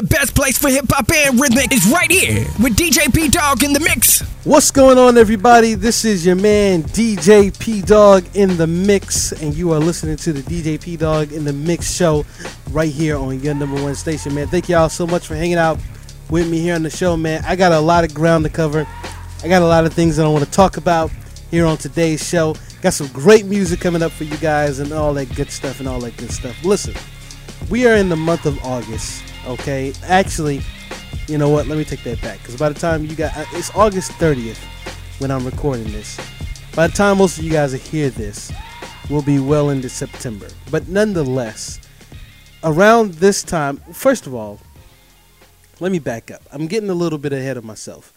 The best place for hip hop and rhythmic is right here with DJ P Dog in the mix. What's going on, everybody? This is your man DJ P Dog in the mix, and you are listening to the DJ P Dog in the Mix show right here on your number one station, man. Thank y'all so much for hanging out with me here on the show, man. I got a lot of ground to cover. I got a lot of things that I want to talk about here on today's show. Got some great music coming up for you guys and all that good stuff and all that good stuff. Listen, we are in the month of August, okay? Actually, you know what? Let me take that back because by the time you got, uh, it's August 30th when I'm recording this. By the time most of you guys hear this, we'll be well into September. But nonetheless, around this time, first of all, let me back up. I'm getting a little bit ahead of myself.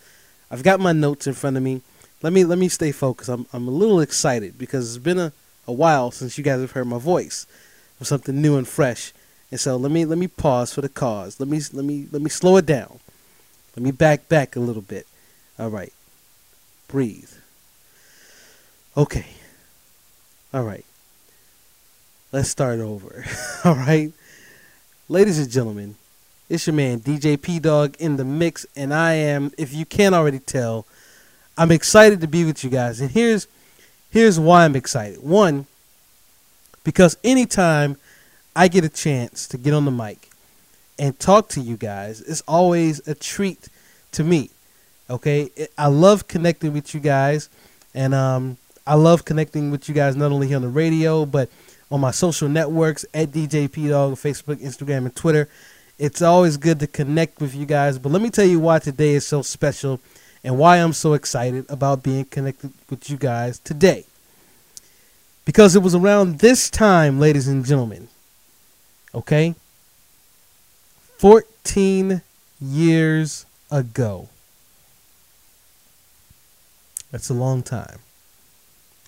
I've got my notes in front of me. Let me let me stay focused. I'm I'm a little excited because it's been a, a while since you guys have heard my voice for something new and fresh. And so let me let me pause for the cause. Let me let me let me slow it down. Let me back back a little bit. All right. Breathe. Okay. All right. Let's start over. All right. Ladies and gentlemen, it's your man DJ P Dog in the mix, and I am, if you can't already tell, I'm excited to be with you guys. And here's here's why I'm excited. One, because anytime I get a chance to get on the mic and talk to you guys, it's always a treat to me. Okay, I love connecting with you guys, and um, I love connecting with you guys not only here on the radio but on my social networks at DJ P Dog, Facebook, Instagram, and Twitter. It's always good to connect with you guys. But let me tell you why today is so special and why I'm so excited about being connected with you guys today. Because it was around this time, ladies and gentlemen, okay? 14 years ago. That's a long time.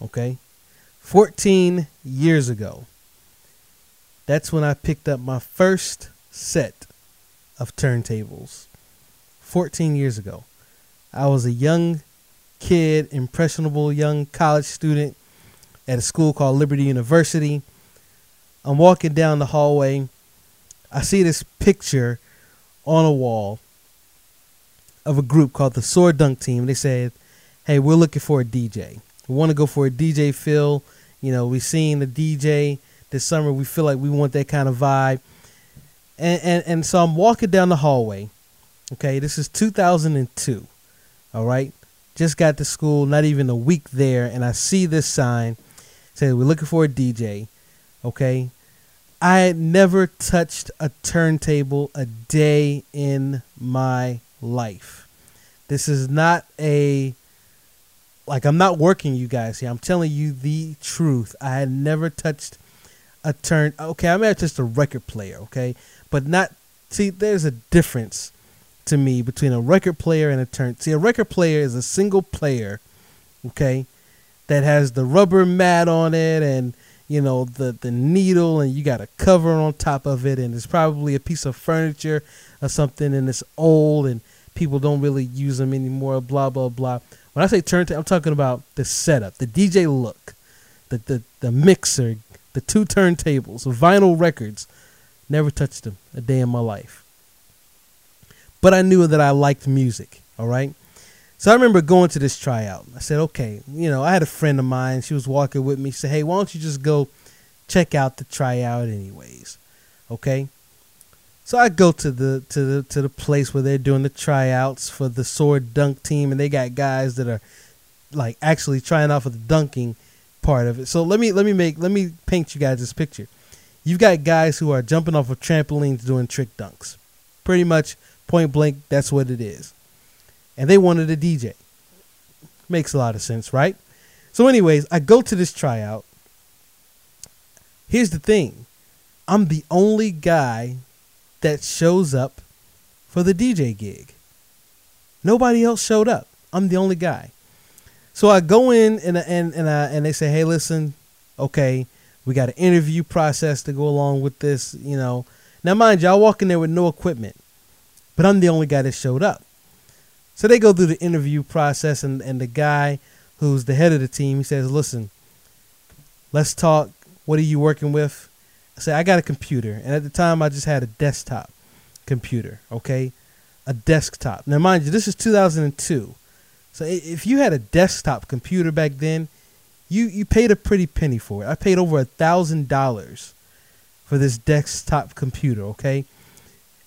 Okay? 14 years ago. That's when I picked up my first set of turntables. 14 years ago. I was a young kid, impressionable young college student at a school called Liberty University. I'm walking down the hallway. I see this picture on a wall of a group called the Sword Dunk Team. They said, "Hey, we're looking for a DJ. We want to go for a DJ Phil. You know, we seen the DJ this summer. We feel like we want that kind of vibe." And and and so I'm walking down the hallway. Okay, this is 2002. All right, just got to school, not even a week there, and I see this sign. Say we're looking for a DJ. Okay, I never touched a turntable a day in my life. This is not a like I'm not working you guys here. I'm telling you the truth. I had never touched a turn. Okay, I may have touched a record player. Okay, but not. See, there's a difference to me between a record player and a turn. See, a record player is a single player. Okay, that has the rubber mat on it and you know the the needle and you got a cover on top of it and it's probably a piece of furniture or something and it's old and people don't really use them anymore blah blah blah. When i say turntable i'm talking about the setup the dj look the the, the mixer the two turntables vinyl records. Never touched them a day in my life. But i knew that i liked music all right so I remember going to this tryout. I said, okay, you know, I had a friend of mine. She was walking with me. She said, hey, why don't you just go check out the tryout anyways? Okay. So I go to the to the to the place where they're doing the tryouts for the sword dunk team, and they got guys that are like actually trying out for the dunking part of it. So let me let me make let me paint you guys this picture. You've got guys who are jumping off of trampolines doing trick dunks. Pretty much point blank, that's what it is and they wanted a DJ. Makes a lot of sense, right? So, anyways, I go to this tryout. Here's the thing I'm the only guy that shows up for the DJ gig. Nobody else showed up. I'm the only guy. So I go in and and and, I, and they say, "Hey, listen, okay, we got an interview process to go along with this, you know." Now, mind you, I walk in there with no equipment, but I'm the only guy that showed up. So they go through the interview process, and, and the guy who's the head of the team, he says, Listen, let's talk. What are you working with? I say, I got a computer. And at the time, I just had a desktop. computer, okay? A desktop. Now, mind you, this is 2002. So if you had a desktop computer back then, you, you paid a pretty penny for it. I paid over a thousand dollars for this desktop computer, okay?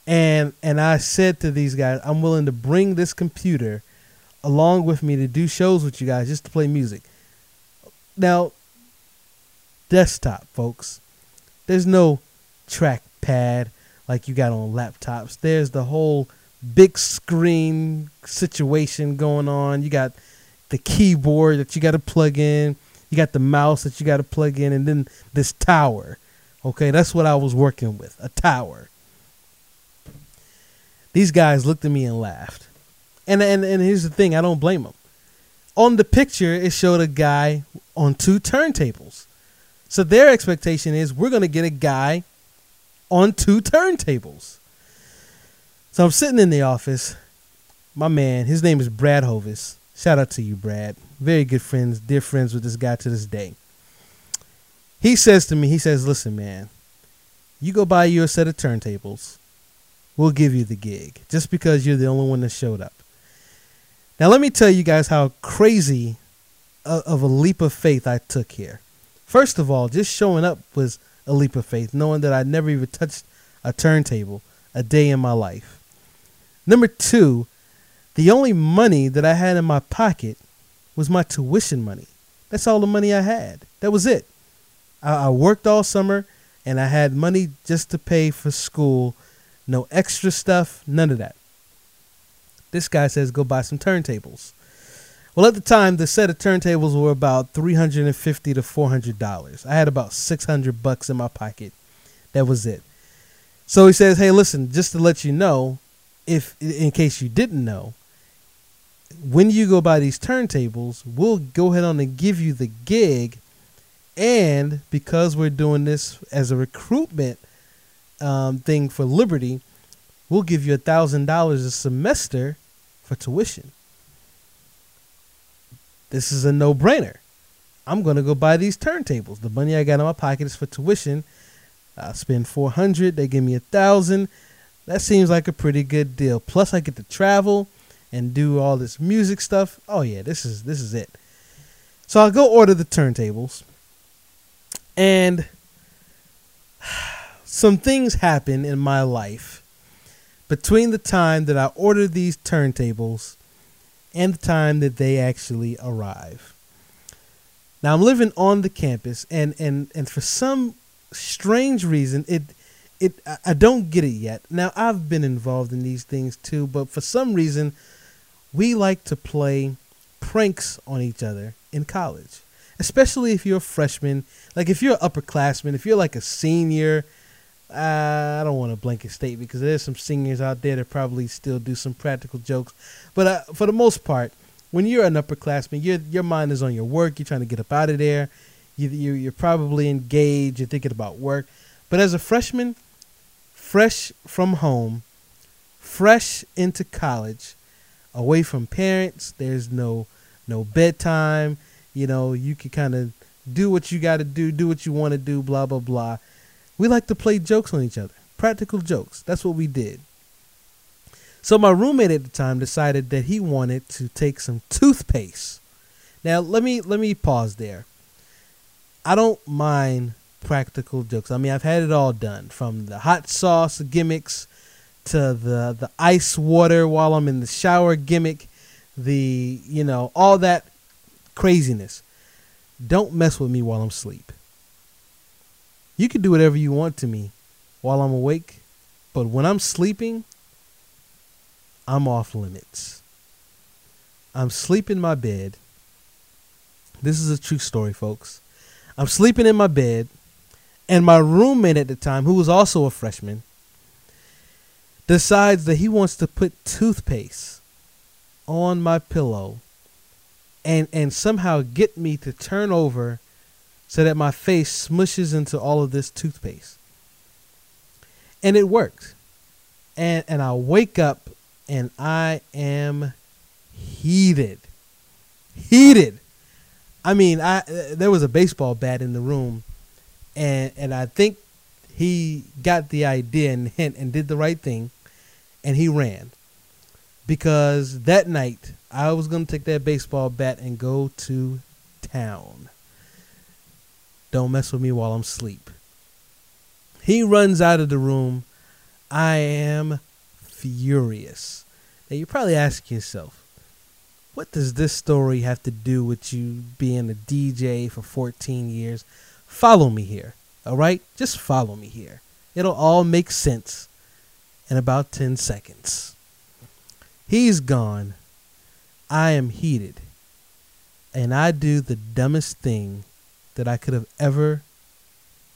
And and I said to these guys, I'm willing to bring this computer along with me to do shows with you guys just to play music. Now, desktop, folks. There's no trackpad like you got on laptops. There's the whole big screen situation going on. You got the keyboard that you got to plug in. You got the mouse that you got to plug in, and then this tower. Okay, that's what I was working with a tower. These guys looked at me and laughed. And, and, and here's the thing I don't blame them. On the picture, it showed a guy on two turntables. So their expectation is we're going to get a guy on two turntables. So I'm sitting in the office. My man, his name is Brad Hovis. Shout out to you, Brad. Very good friends, dear friends with this guy to this day. He says to me, he says, listen, man, you go buy you a set of turntables. We'll give you the gig just because you're the only one that showed up. Now, let me tell you guys how crazy uh, of a leap of faith I took here. First of all, just showing up was a leap of faith, knowing that I'd never even touched a turntable a day in my life. Number two, the only money that I had in my pocket was my tuition money. That's all the money I had. That was it. I, I worked all summer and I had money just to pay for school. No extra stuff, none of that. This guy says go buy some turntables. Well, at the time, the set of turntables were about three hundred and fifty to four hundred dollars. I had about six hundred bucks in my pocket. That was it. So he says, "Hey, listen, just to let you know, if in case you didn't know, when you go buy these turntables, we'll go ahead on and give you the gig, and because we're doing this as a recruitment um, thing for Liberty, we'll give you a thousand dollars a semester for tuition." this is a no brainer. I'm gonna go buy these turntables. The money I got in my pocket is for tuition. I spend four hundred. They give me a thousand. That seems like a pretty good deal. Plus, I get to travel and do all this music stuff. Oh yeah, this is this is it. So I'll go order the turntables, and some things happen in my life between the time that I ordered these turntables and the time that they actually arrive. Now I'm living on the campus, and and and for some strange reason, it it I don't get it yet. Now I've been involved in these things too, but for some reason, we like to play pranks on each other in college, especially if you're a freshman. Like if you're an upperclassman, if you're like a senior, I don't want to blanket state because there's some singers out there that probably still do some practical jokes, but uh, for the most part, when you're an upperclassman, your your mind is on your work. You're trying to get up out of there. You, you you're probably engaged. You're thinking about work. But as a freshman, fresh from home, fresh into college, away from parents, there's no no bedtime. You know, you can kind of do what you got to do, do what you want to do, blah blah blah we like to play jokes on each other, practical jokes. That's what we did. So my roommate at the time decided that he wanted to take some toothpaste. Now let me let me pause there. I don't mind practical jokes. I mean, I've had it all done from the hot sauce gimmicks to the the ice water while I'm in the shower gimmick, the you know all that craziness. Don't mess with me while I'm asleep. You can do whatever you want to me while I'm awake, but when I'm sleeping, I'm off limits. I'm sleeping in my bed. This is a true story, folks. I'm sleeping in my bed, and my roommate at the time, who was also a freshman, decides that he wants to put toothpaste on my pillow and and somehow get me to turn over so that my face smushes into all of this toothpaste. And it worked. And and I wake up and I am heated. Heated. I mean, I uh, there was a baseball bat in the room and and I think he got the idea and hint and did the right thing. and he ran because that night I was going to take that baseball bat and go to town. Don't mess with me while I'm asleep. He runs out of the room. I am furious. Now you're probably asking yourself, what does this story have to do with you being a DJ for 14 years? Follow me here, all right? Just follow me here. It'll all make sense in about 10 seconds. He's gone. I am heated. And I do the dumbest thing that I could have ever,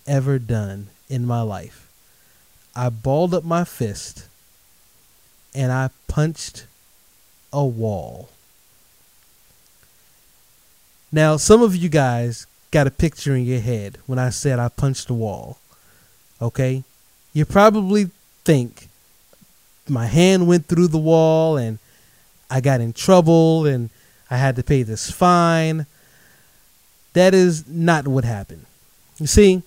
ever done in my life. I balled up my fist and I punched a wall. Now, some of you guys got a picture in your head when I said I punched a wall. Okay? You probably think my hand went through the wall and I got in trouble and I had to pay this fine. That is not what happened. You see,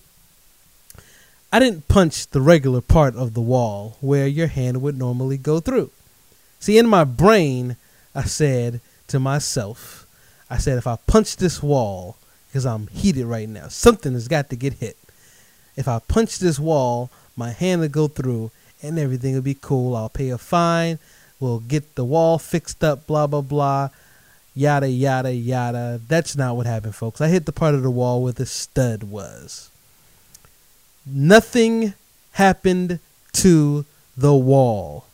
I didn't punch the regular part of the wall where your hand would normally go through. See, in my brain, I said to myself, I said, if I punch this wall, because I'm heated right now, something has got to get hit. If I punch this wall, my hand will go through and everything will be cool. I'll pay a fine. We'll get the wall fixed up, blah, blah, blah yada yada yada. That's not what happened, folks. I hit the part of the wall where the stud was. Nothing happened to the wall,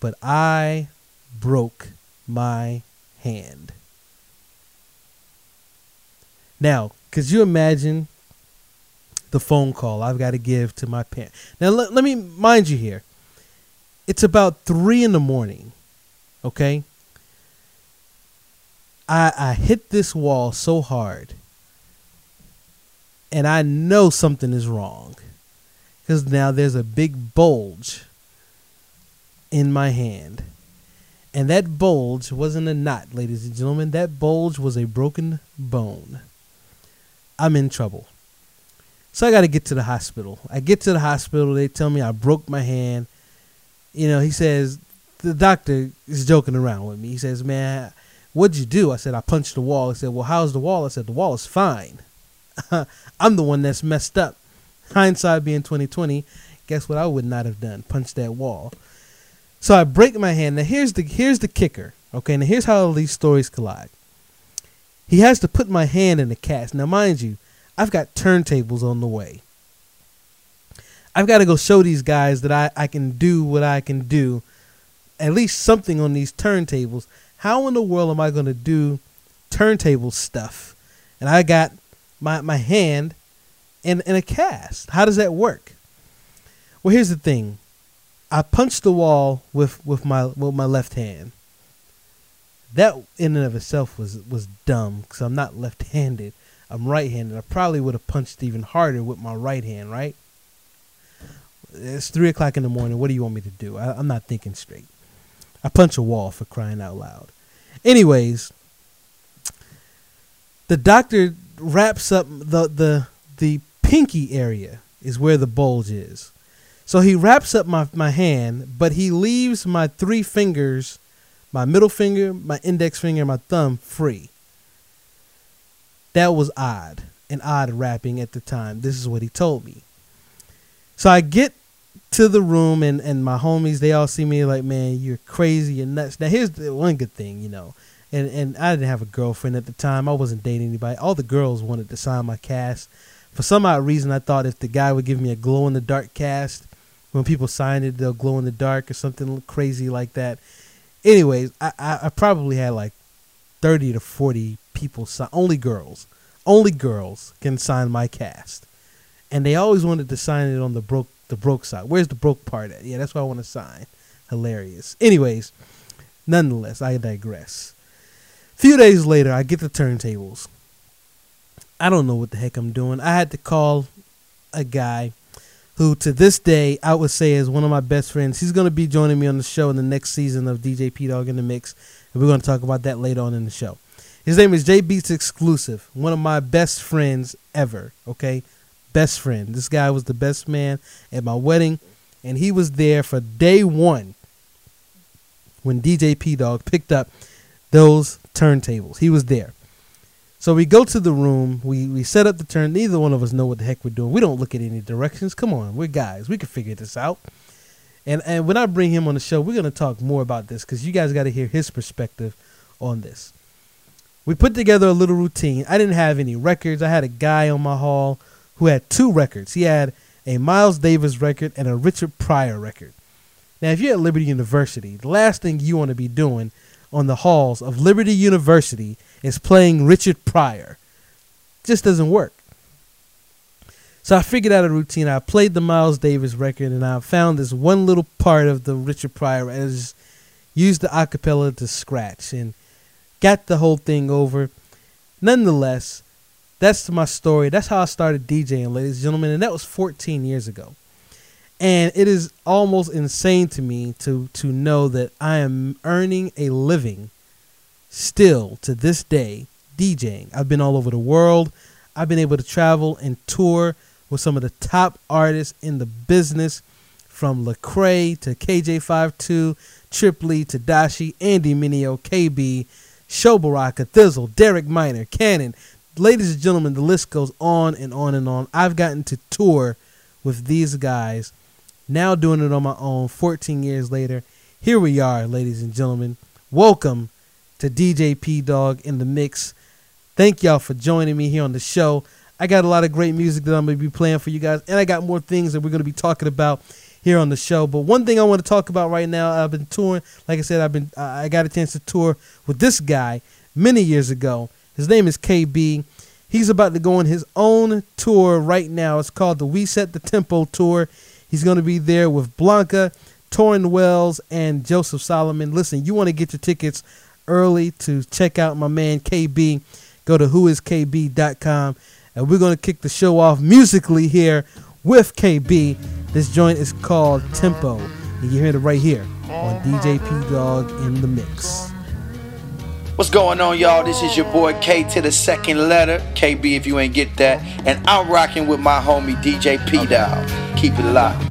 but I broke my hand. Now, could you imagine the phone call I've got to give to my parent? Now, let, let me mind you here. It's about three in the morning, okay? I, I hit this wall so hard and I know something is wrong because now there's a big bulge in my hand. And that bulge wasn't a knot, ladies and gentlemen. That bulge was a broken bone. I'm in trouble. So I got to get to the hospital. I get to the hospital. They tell me I broke my hand. You know, he says, the doctor is joking around with me. He says, man, What'd you do? I said, I punched the wall. He said, Well, how's the wall? I said, The wall is fine. I'm the one that's messed up. Hindsight being 2020, guess what I would not have done? Punched that wall. So I break my hand. Now here's the here's the kicker. Okay, now here's how all these stories collide. He has to put my hand in the cast. Now mind you, I've got turntables on the way. I've got to go show these guys that I, I can do what I can do. At least something on these turntables how in the world am I going to do turntable stuff? And I got my, my hand in, in a cast. How does that work? Well, here's the thing. I punched the wall with, with my with my left hand. That in and of itself was was dumb because I'm not left-handed. I'm right-handed. I probably would have punched even harder with my right hand. Right? It's three o'clock in the morning. What do you want me to do? I, I'm not thinking straight. I punch a wall for crying out loud. Anyways, the doctor wraps up the the the pinky area is where the bulge is. So he wraps up my, my hand, but he leaves my three fingers, my middle finger, my index finger, my thumb free. That was odd, an odd wrapping at the time. This is what he told me. So I get to the room and, and my homies they all see me like man you're crazy you're nuts. Now here's the one good thing you know and and i didn't have a girlfriend at the time. I wasn't dating anybody. All the girls wanted to sign my cast. For some odd reason i thought if the guy would give me a glow in the dark cast when people signed it they'll glow in the dark or something crazy like that. Anyways i i, I probably had like 30 to 40 people sign only girls only girls can sign my cast. And they always wanted to sign it on the broke the broke side. Where's the broke part at? Yeah, that's what I want to sign. Hilarious. Anyways, nonetheless, I digress. A few days later, I get the turntables. I don't know what the heck I'm doing. I had to call a guy who, to this day, I would say is one of my best friends. He's going to be joining me on the show in the next season of DJ P Dog in the Mix, and we're going to talk about that later on in the show. His name is J Beats Exclusive, one of my best friends ever. Okay, best friend. This guy was the best man at my wedding, and he was there for day one when DJ P Dog picked up those turntables. He was there. So we go to the room. We we set up the turn. Neither one of us know what the heck we're doing. We don't look at any directions. Come on, we're guys. We can figure this out. And and when I bring him on the show, we're gonna talk more about this because you guys got to hear his perspective on this. We put together a little routine. I didn't have any records. I had a guy on my hall who had two records. He had a Miles Davis record and a Richard Pryor record. Now, if you're at Liberty University, the last thing you want to be doing on the halls of Liberty University is playing Richard Pryor. Just doesn't work. So I figured out a routine. I played the Miles Davis record and I found this one little part of the Richard Pryor and just used the acapella to scratch and got the whole thing over. Nonetheless, that's my story. That's how I started DJing, ladies and gentlemen, and that was 14 years ago. And it is almost insane to me to to know that I am earning a living still to this day DJing. I've been all over the world. I've been able to travel and tour with some of the top artists in the business, from Lecrae to KJ52, Trip Lee to Dashi, Andy Mineo, KB, Sho Baraka, Thi'sl, Derek Minor, Canon. Ladies and gentlemen, the list goes on and on and on. I've gotten to tour with these guys now doing it on my own 14 years later. Here we are, ladies and gentlemen. Welcome to DJ P Dog in the Mix. Thank y'all for joining me here on the show. I got a lot of great music that I'm going to be playing for you guys, and I got more things that we're going to be talking about here on the show. But one thing I want to talk about right now, I've been touring. Like I said, I've been I got a chance to tour with this guy many years ago. His name is KB. He's about to go on his own tour right now. It's called the We Set the Tempo Tour. He's going to be there with Blanca, Tauren Wells, and Joseph Solomon. Listen, you want to get your tickets early to check out my man KB. Go to whoiskb.com. And we're going to kick the show off musically here with KB. This joint is called Tempo. And you hear it right here on DJ P Dog in the Mix. What's going on, y'all? This is your boy K to the second letter, KB if you ain't get that. And I'm rocking with my homie DJ P Dog. Keep it locked.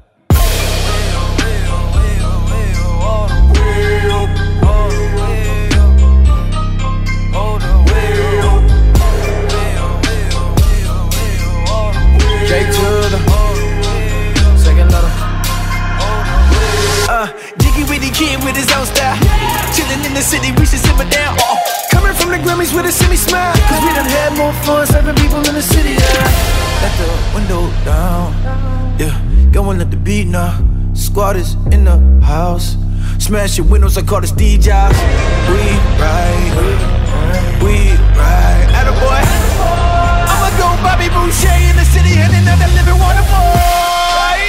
Uh, kid with his the city, we should simmer down. Uh, coming from the Grammys with a semi smile. Cause we done had more fun serving people in the city. Yeah. Let the window down. Yeah, going at the beat now. Squad is in the house. Smashing windows, I call this D Jobs. We ride, we ride. Attaboy. I'ma go Bobby Boucher in the city and another living water boy.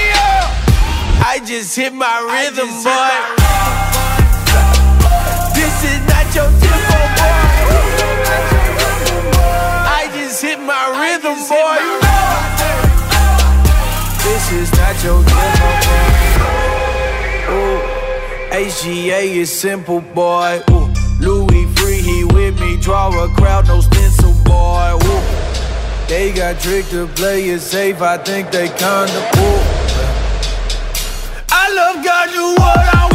I just hit my rhythm, boy. Boy. This is not your boy. Ooh, HGA is simple, boy. Ooh, Louis free, he with me. Draw a crowd, no stencil, boy. Ooh. They got tricked to play it safe, I think they kinda cool. I love God, do what I wanna. Got to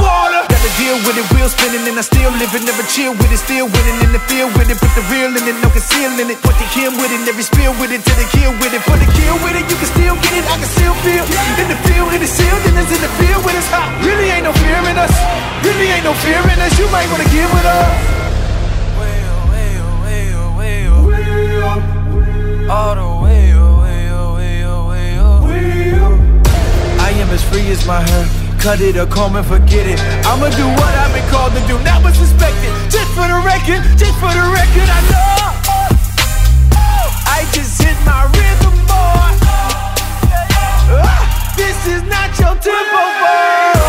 deal with it, wheel spinning, and I still living, never chill with it, still winning in the field with it. Put the real in it, no concealing it. Put the kill with it, every spill with it, till the kill with it. Put the kill with it, you can still get it, I can still feel. In the field, in the seal, then it's in the field with us. Hot. Really ain't no fear in us, really ain't no fear in us. You might wanna get with us. All the way, oh, way, oh, way, oh, way, oh. I am as free as my hair. Cut it or comb and forget it. I'ma do what I've been called to do, not what's expected. Just for the record, just for the record, I know. I just hit my rhythm, boy. Ah, This is not your tempo, boy.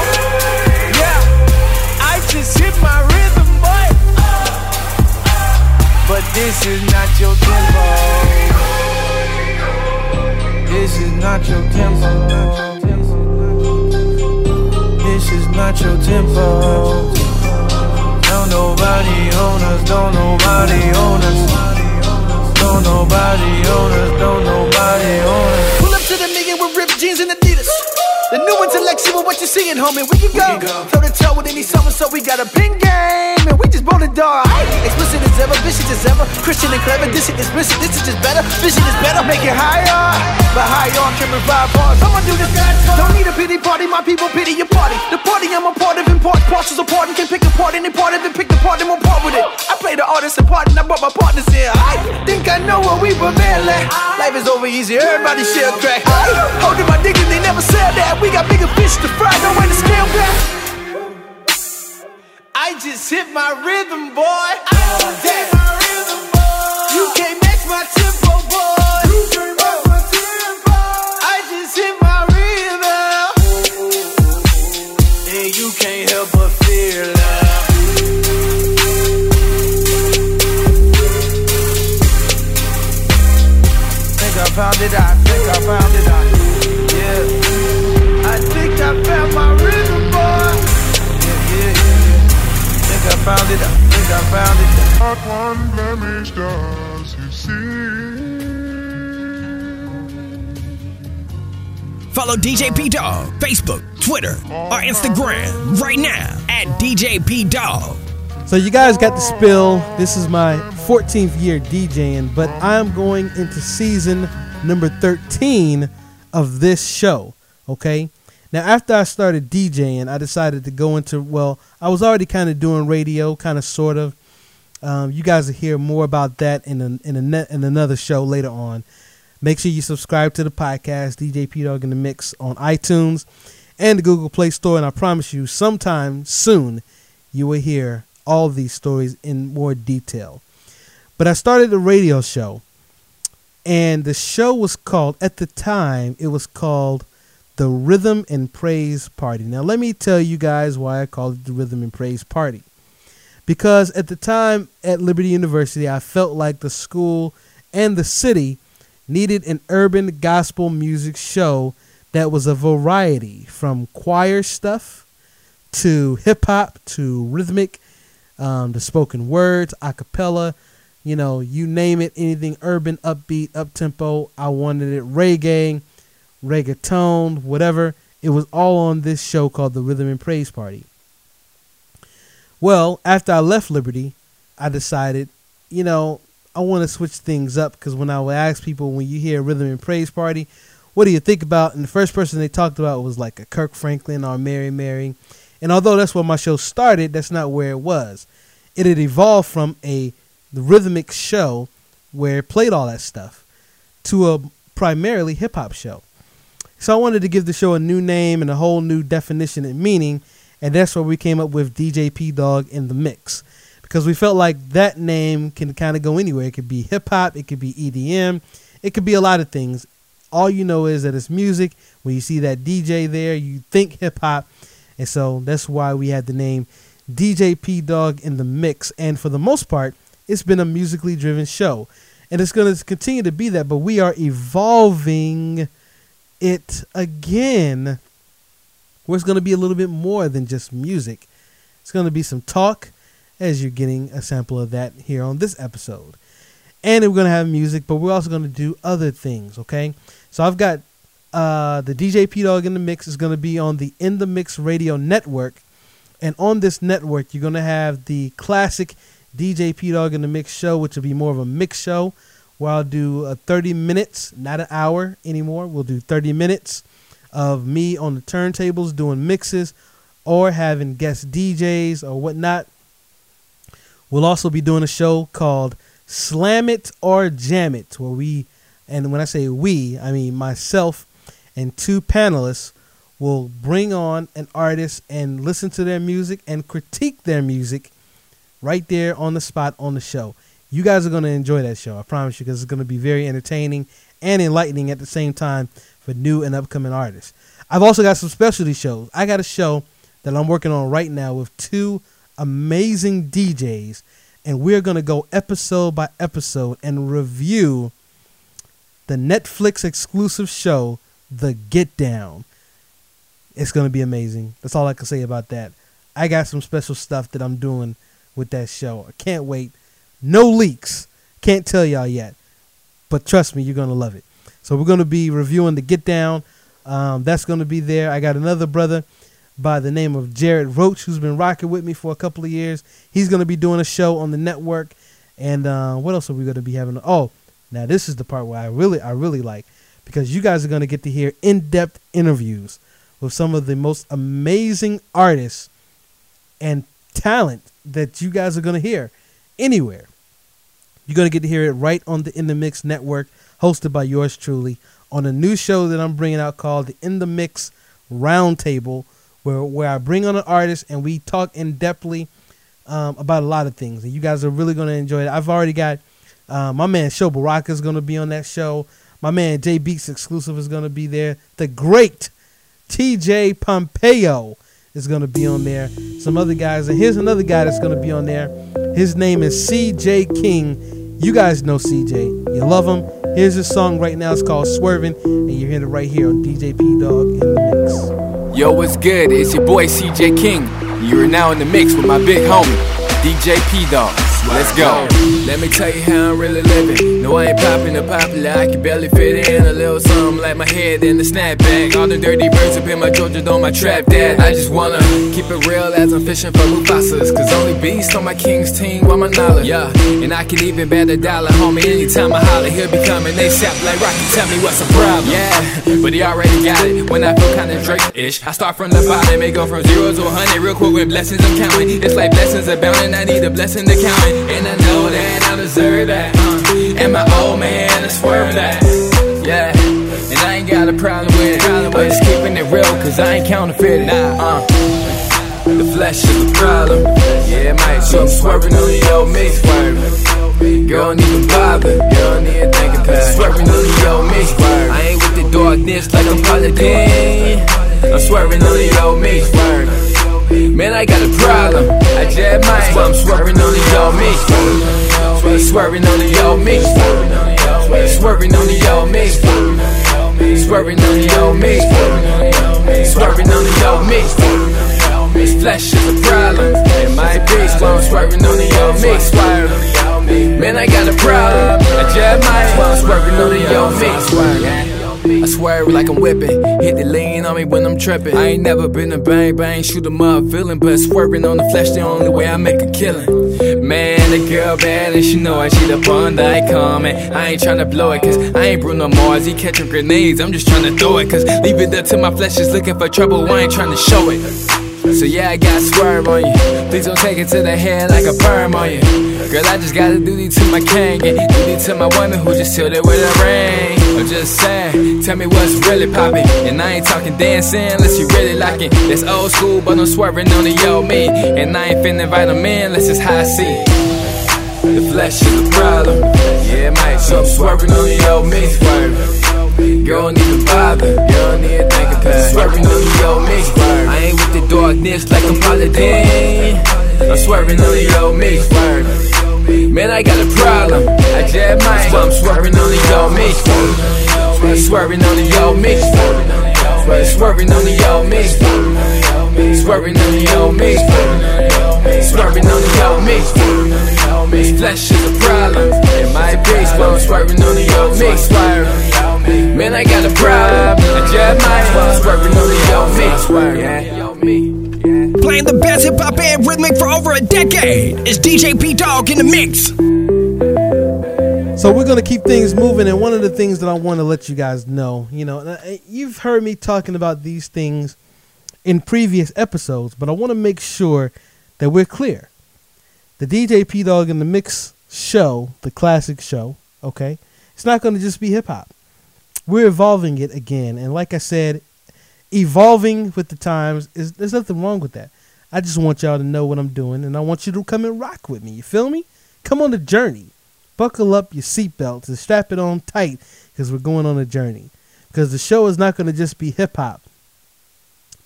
Yeah, I just hit my rhythm, boy. But this is not your tempo. This is not your tempo. Is not your tempo. Don't nobody own us. Don't nobody own us. Don't nobody own us. Don't nobody own us. Pull up to the nigga with ripped jeans and Adidas. The new intellectual, what you seeing, homie? We can go. Toe to toe with any summer, so we got a pin game. And we just bowling dog. Explicit as ever, vicious as ever. Christian and clever, this shit is missing. This is just better. Vision is better, make it higher. But higher can revive bars. I'ma do this. Don't need a pity party, my people pity your party. The party I'm a part of, import parcels apart and can pick a apart any part of it, pick the part and one part with it. I play the artist and part and I brought my partners in. I think I know what we prevail at. Life is over easy, everybody share crack. Holding my dignity, they never said that. We got bigger fish to fry, no way to scale back. I just hit my rhythm, boy. Follow DJ P Dog, Facebook, Twitter, or Instagram right now at DJ P Dog. So you guys got the spill. This is my 14th year DJing, but I'm going into season number 13 of this show. Okay. Now after I started DJing, I decided to go into well, I was already kind of doing radio, kind of sort of. Um, you guys will hear more about that in a, in a net, in another show later on. Make sure you subscribe to the podcast, DJ P Dog in the Mix, on iTunes and the Google Play Store. And I promise you, sometime soon, you will hear all these stories in more detail. But I started a radio show, and the show was called, at the time, it was called the Rhythm and Praise Party. Now, let me tell you guys why I called it the Rhythm and Praise Party. Because at the time at Liberty University, I felt like the school and the city needed an urban gospel music show that was a variety from choir stuff to hip hop to rhythmic um, spoken words, a cappella, you know, you name it, anything urban, upbeat, up tempo. I wanted it reggae, reggaeton, whatever. It was all on this show called the Rhythm and Praise Party. Well, after I left Liberty, I decided, you know, I want to switch things up because when I would ask people, when you hear Rhythm and Praise Party, what do you think about? And the first person they talked about was like a Kirk Franklin or Mary Mary. And although that's where my show started, that's not where it was. It had evolved from a rhythmic show where it played all that stuff to a primarily hip hop show. So I wanted to give the show a new name and a whole new definition and meaning, and that's where we came up with DJ P Dog in the mix. Because we felt like that name can kind of go anywhere. It could be hip hop, it could be EDM, it could be a lot of things. All you know is that it's music. When you see that DJ there, you think hip hop. And so that's why we had the name DJ P Dog in the mix. And for the most part, it's been a musically driven show. And it's going to continue to be that, but we are evolving it again. Where it's going to be a little bit more than just music. It's going to be some talk, as you're getting a sample of that here on this episode. And we're going to have music, but we're also going to do other things, okay? So I've got uh, the DJ P Dog in the Mix is going to be on the In the Mix Radio Network. And on this network, you're going to have the classic DJ P Dog in the Mix show, which will be more of a mix show where I'll do uh, 30 minutes, not an hour anymore. We'll do 30 minutes of me on the turntables doing mixes or having guest DJs or whatnot. We'll also be doing a show called Slam It or Jam It, where we, and when I say we, I mean myself and two panelists will bring on an artist and listen to their music and critique their music right there on the spot on the show. You guys are going to enjoy that show, I promise you, because it's going to be very entertaining and enlightening at the same time for new and upcoming artists. I've also got some specialty shows. I got a show that I'm working on right now with two amazing DJs, and we're going to go episode by episode and review the Netflix exclusive show, The Get Down. It's going to be amazing. That's all I can say about that. I got some special stuff that I'm doing with that show. I can't wait. No leaks. Can't tell y'all yet. But trust me, you're going to love it. So we're going to be reviewing The Get Down. Um, that's going to be there. I got another brother by the name of Jared Roach who's been rocking with me for a couple of years. He's going to be doing a show on the network. And uh, what else are we going to be having? Oh, now this is the part where I really, I really like because you guys are going to get to hear in-depth interviews with some of the most amazing artists and talent that you guys are going to hear anywhere. You're going to get to hear it right on the In the Mix network, hosted by yours truly, on a new show that I'm bringing out called the In the Mix Roundtable, where where I bring on an artist and we talk in depthly um, about a lot of things, and you guys are really to enjoy it. I've already got uh, my man Sho Baraka is to be on that show. My man J Beats exclusive is to be there. The great TJ Pompeo is to be on there. Some other guys, and here's another guy that's to be on there. His name is CJ King. You guys know CJ. You love him. Here's his song right now. It's called Swerving, and you're hearing it right here on DJ P Dog in the mix. Yo, what's good? It's your boy CJ King. You're now in the mix with my big homie, DJ P Dog. Let's go. Let me tell you how I'm really living. No, I ain't popping or popular. I can barely fit in a little something like my head in the snapback. All the dirty birds up in my Georgia Dome, my trap dad. I just wanna keep it real as I'm fishing for Mufasas. Cause only beast on my king's team want my knowledge. Yeah, and I can even bet a dollar, homie. Anytime I holler, he'll be coming. They sap like Rocky, tell me what's the problem. Yeah, but he already got it. When I feel kinda Drake-ish, I start from the bottom, it go from zero to hundred real quick with blessings I'm counting. It's like blessings abounding, I need a blessing to count. And I know that I deserve that. Uh, and my old man is swerve that. Yeah. And I ain't got a problem with it. I'm just keeping it real, cause I ain't counterfeiting. Nah, uh. The flesh is a problem. Yeah, it might so I'm swerving on the old me. Swerving. Girl, don't even bother. Girl, don't even think about it. Swerving on the old me. I ain't with the darkness like I'm Paladin. I'm swerving on the old me. Swerving. Man, I got a problem. I just might. So I'm swerving on the old me. Swerving on the old me. Swerving on the old me. Swerving on the old me. Swerving on the old me. This flesh is a problem. It might be, so I'm swerving on the old me. Man, I got a problem. I just might. So I'm swerving on the old me. I swerve like I'm whipping. Hit the lean on me when I'm tripping. I ain't never been a bang bang, shoot 'em my villain. But swerving on the flesh, the only way I make a killing. Man, the girl bad and she know I cheat up on that comment. I ain't tryna blow it, cause I ain't Bruno Mars. He catching grenades, I'm just tryna throw it. Cause leave it up to my flesh is looking for trouble. I ain't tryna show it. So yeah, I got swerve on you. Please don't take it to the head like a perm on you. Girl, I just gotta do these to my king and duty to my woman who just sealed it with a ring. I'm just saying, tell me what's really poppin'. And I ain't talking dancing unless you really like it. That's old school, but I'm swerving on the yo me. And I ain't finna invite them in unless it's high C. The flesh is the problem. Yeah, might. So I'm swerving on the yo me. Girl, don't even bother. Girl, don't even think about it. Swerving on the yo me. I ain't with the darkness like I'm Paladin. I'm swerving on the yo me. Swerving. Man, I got a problem. I just might. So I'm swerving on the yo me. Swerving on the yo me. Swerving on the yo me. Swerving on the yo me. Swerving on the yo me. Flesh is a problem. It might be, so I'm swerving on the yo me. Man, I got a problem. I just might. Swerving on the yo me. Swerving. Playing the best hip hop and rhythmic for over a decade. It's DJ P Dog in the mix. So we're gonna keep things moving, and one of the things that I want to let you guys know, you know, uh, you've heard me talking about these things in previous episodes, but I want to make sure that we're clear. The DJ P Dog in the Mix show, the classic show, okay, it's not gonna just be hip hop. We're evolving it again, and like I said, evolving with the times is there's nothing wrong with that. I just want y'all to know what I'm doing, and I want you to come and rock with me. You feel me? Come on the journey buckle up your seatbelts and strap it on tight because we're going on a journey. Because the show is not going to just be hip hop,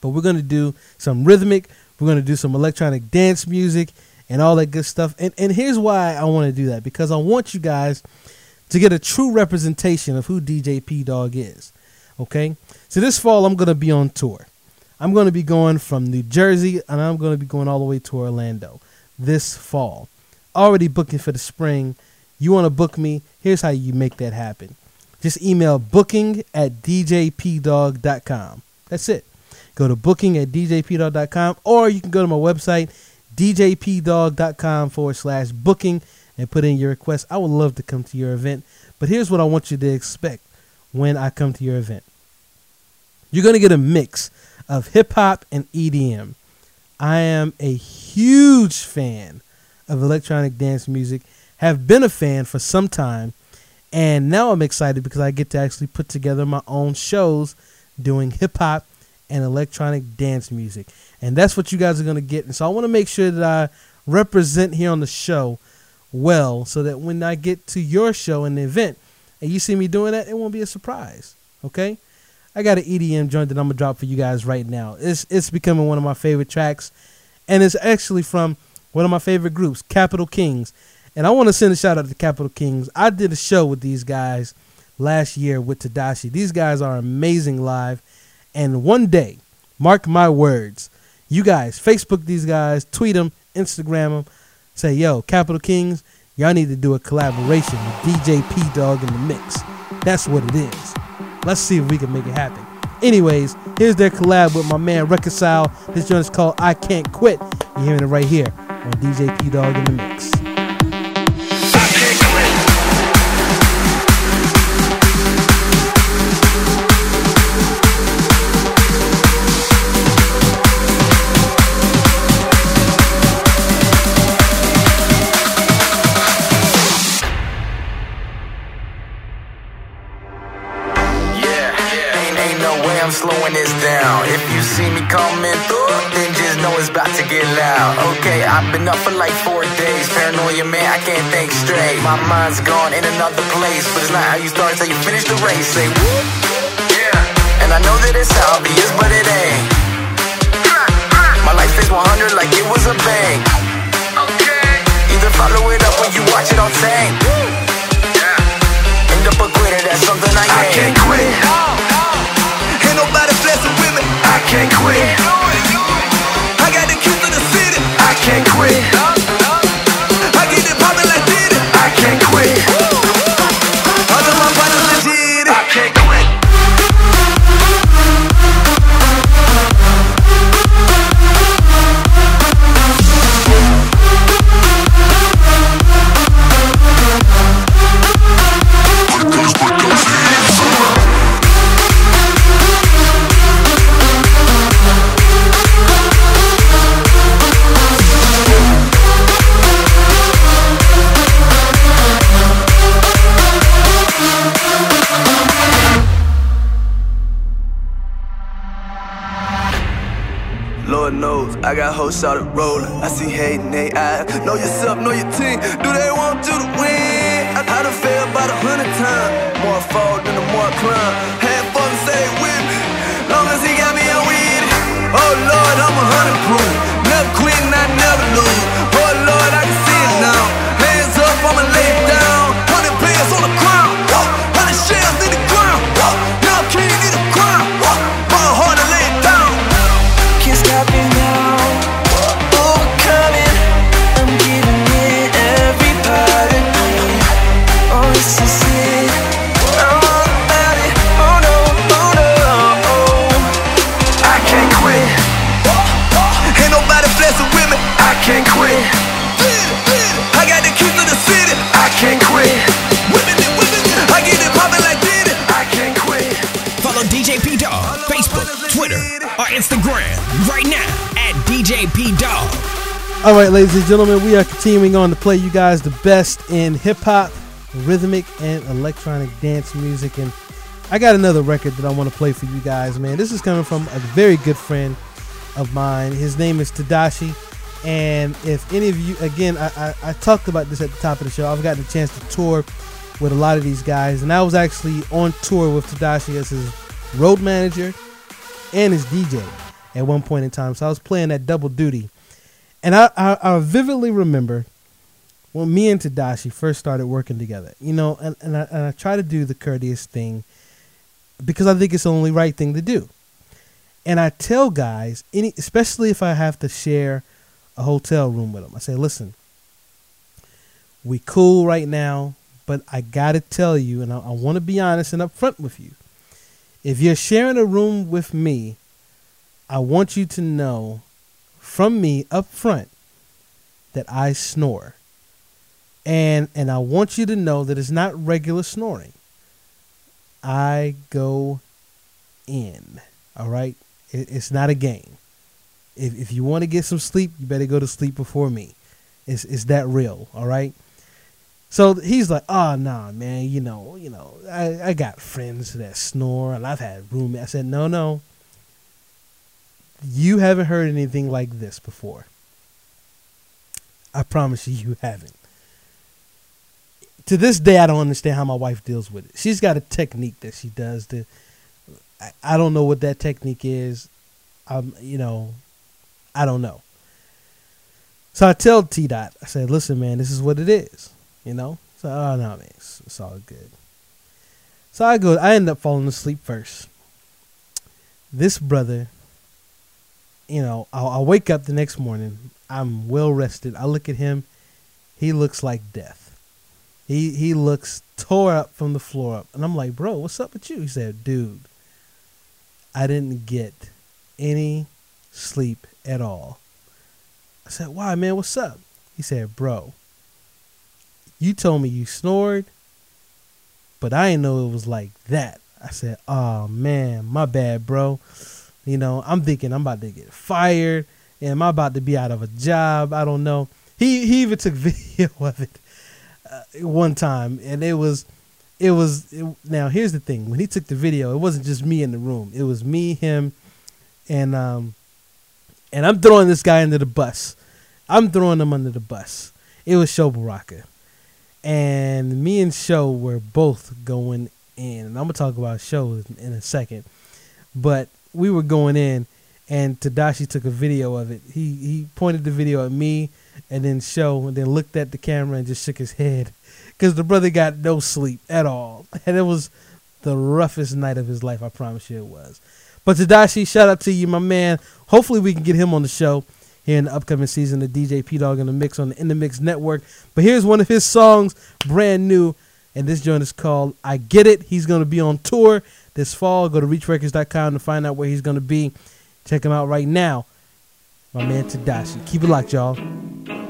but we're going to do some rhythmic, we're going to do some electronic dance music and all that good stuff. And, and here's why I want to do that because I want you guys to get a true representation of who DJ P Dog is. Okay? So this fall, I'm going to be on tour. I'm going to be going from New Jersey and I'm going to be going all the way to Orlando this fall. Already booking for the spring you want to book me? Here's how you make that happen. just email booking at djpdog.com. That's it. Go to booking at djpdog.com or you can go to my website, djpdog.com forward slash booking and put in your request. I would love to come to your event, but here's what I want you to expect when I come to your event. You're going to get a mix of hip hop and EDM. I am a huge fan of electronic dance music, have been a fan for some time, and now I'm excited because I get to actually put together my own shows doing hip hop and electronic dance music. And that's what you guys are going to get. And so I want to make sure that I represent here on the show well so that when I get to your show and the event and you see me doing that, it won't be a surprise. Okay? I got an EDM joint that I'm gonna drop for you guys right now. It's it's becoming one of my favorite tracks, and it's actually from one of my favorite groups, Capital Kings. And I want to send a shout out to Capital Kings. I did a show with these guys last year with Tedashii. These guys are amazing live, and one day, mark my words, you guys Facebook these guys, tweet them, Instagram them, say yo, Capital Kings, y'all need to do a collaboration with DJ P Dog in the mix. That's what it is. Let's see if we can make it happen. Anyways, here's their collab with my man Reconcile. This joint is called I Can't Quit. You're hearing it right here on DJ P Dog in the Mix. Slowing this down. If you see me coming through, then just know it's about to get loud. Okay, I've been up for like four days. Paranoia, man, I can't think straight. My mind's gone in another place, but it's not how you start till you finish the race. Say whoop, yeah. And I know that it's obvious, but it ain't. My life is 100 like it was a bank. Okay. Either follow it up when you watch it on tape. End up a quitter, that's something I ain't. I can't quit. Can't quit. I got the keys to the city. I can't quit. Lord knows I got hoes started rolling. I see hate in they eyes. Know yourself, know your team. Do they want you to win? I, I done failed about a hundred times. More fall than the more climb. Had fun, say with me. Long as he got me, with it. Oh Lord, I'm a hundred proof. Never quit I never lose. At DJ P Dog. All right, ladies and gentlemen, we are continuing on to play you guys the best in hip hop, rhythmic, and electronic dance music. And I got another record that I want to play for you guys, man. This is coming from a very good friend of mine. His name is Tedashii. And if any of you, again, I, I, I talked about this at the top of the show. I've gotten a chance to tour with a lot of these guys. And I was actually on tour with Tedashii as his road manager and his DJ at one point in time. So I was playing that double duty. And I, I, I vividly remember when me and Tedashii first started working together, you know, and, and, I, and I try to do the courteous thing because I think it's the only right thing to do. And I tell guys, any, especially if I have to share a hotel room with them, I say, listen, we cool right now, but I gotta tell you, and I, I want to be honest and upfront with you. If you're sharing a room with me, I want you to know from me up front that I snore. And and I want you to know that it's not regular snoring. I go in. All right? It, it's not a game. If if you want to get some sleep, you better go to sleep before me. It's it's that real, all right? So he's like, "Oh, nah, man, you know, you know, I, I got friends that snore and I've had roommates." I said, "No, no. You haven't heard anything like this before. I promise you, you haven't. To this day, I don't understand how my wife deals with it. She's got a technique that she does. To, I, I don't know what that technique is. Um, you know, I don't know. So I tell T Dot, I said, "Listen, man, this is what it is." You know. So oh no, man, it's, it's all good. So I go. I end up falling asleep first. This brother you know, I'll, I'll, wake up the next morning. I'm well rested. I look at him. He looks like death. He he looks tore up from the floor up, and I'm like, bro, what's up with you? He said, dude, I didn't get any sleep at all. I said, why, man? What's up? He said, bro, you told me you snored, but I didn't know it was like that. I said, oh man, my bad, bro. You know, I'm thinking I'm about to get fired. Am I about to be out of a job? I don't know. He he even took video of it uh, one time, and it was it was it, now here's the thing. When he took the video it wasn't just me in the room. It was me him and um and i'm throwing this guy under the bus. I'm throwing him under the bus. It was Sho Baraka. And me and Sho were both going in. And i'm gonna talk about Sho in a second. But we were going in, and Tedashii took a video of it. He he pointed the video at me, and then Sho, and then looked at the camera and just shook his head, because the brother got no sleep at all, and it was the roughest night of his life. I promise you it was. But Tedashii, shout out to you, my man. Hopefully we can get him on the show here in the upcoming season of DJ P Dog in the Mix on the In the Mix Network. But here's one of his songs, brand new, and this joint is called I Get It. He's gonna be on tour this fall. Go to reachrecords.com to find out where he's going to be. Check him out right now. My man Tedashii. Keep it locked, y'all.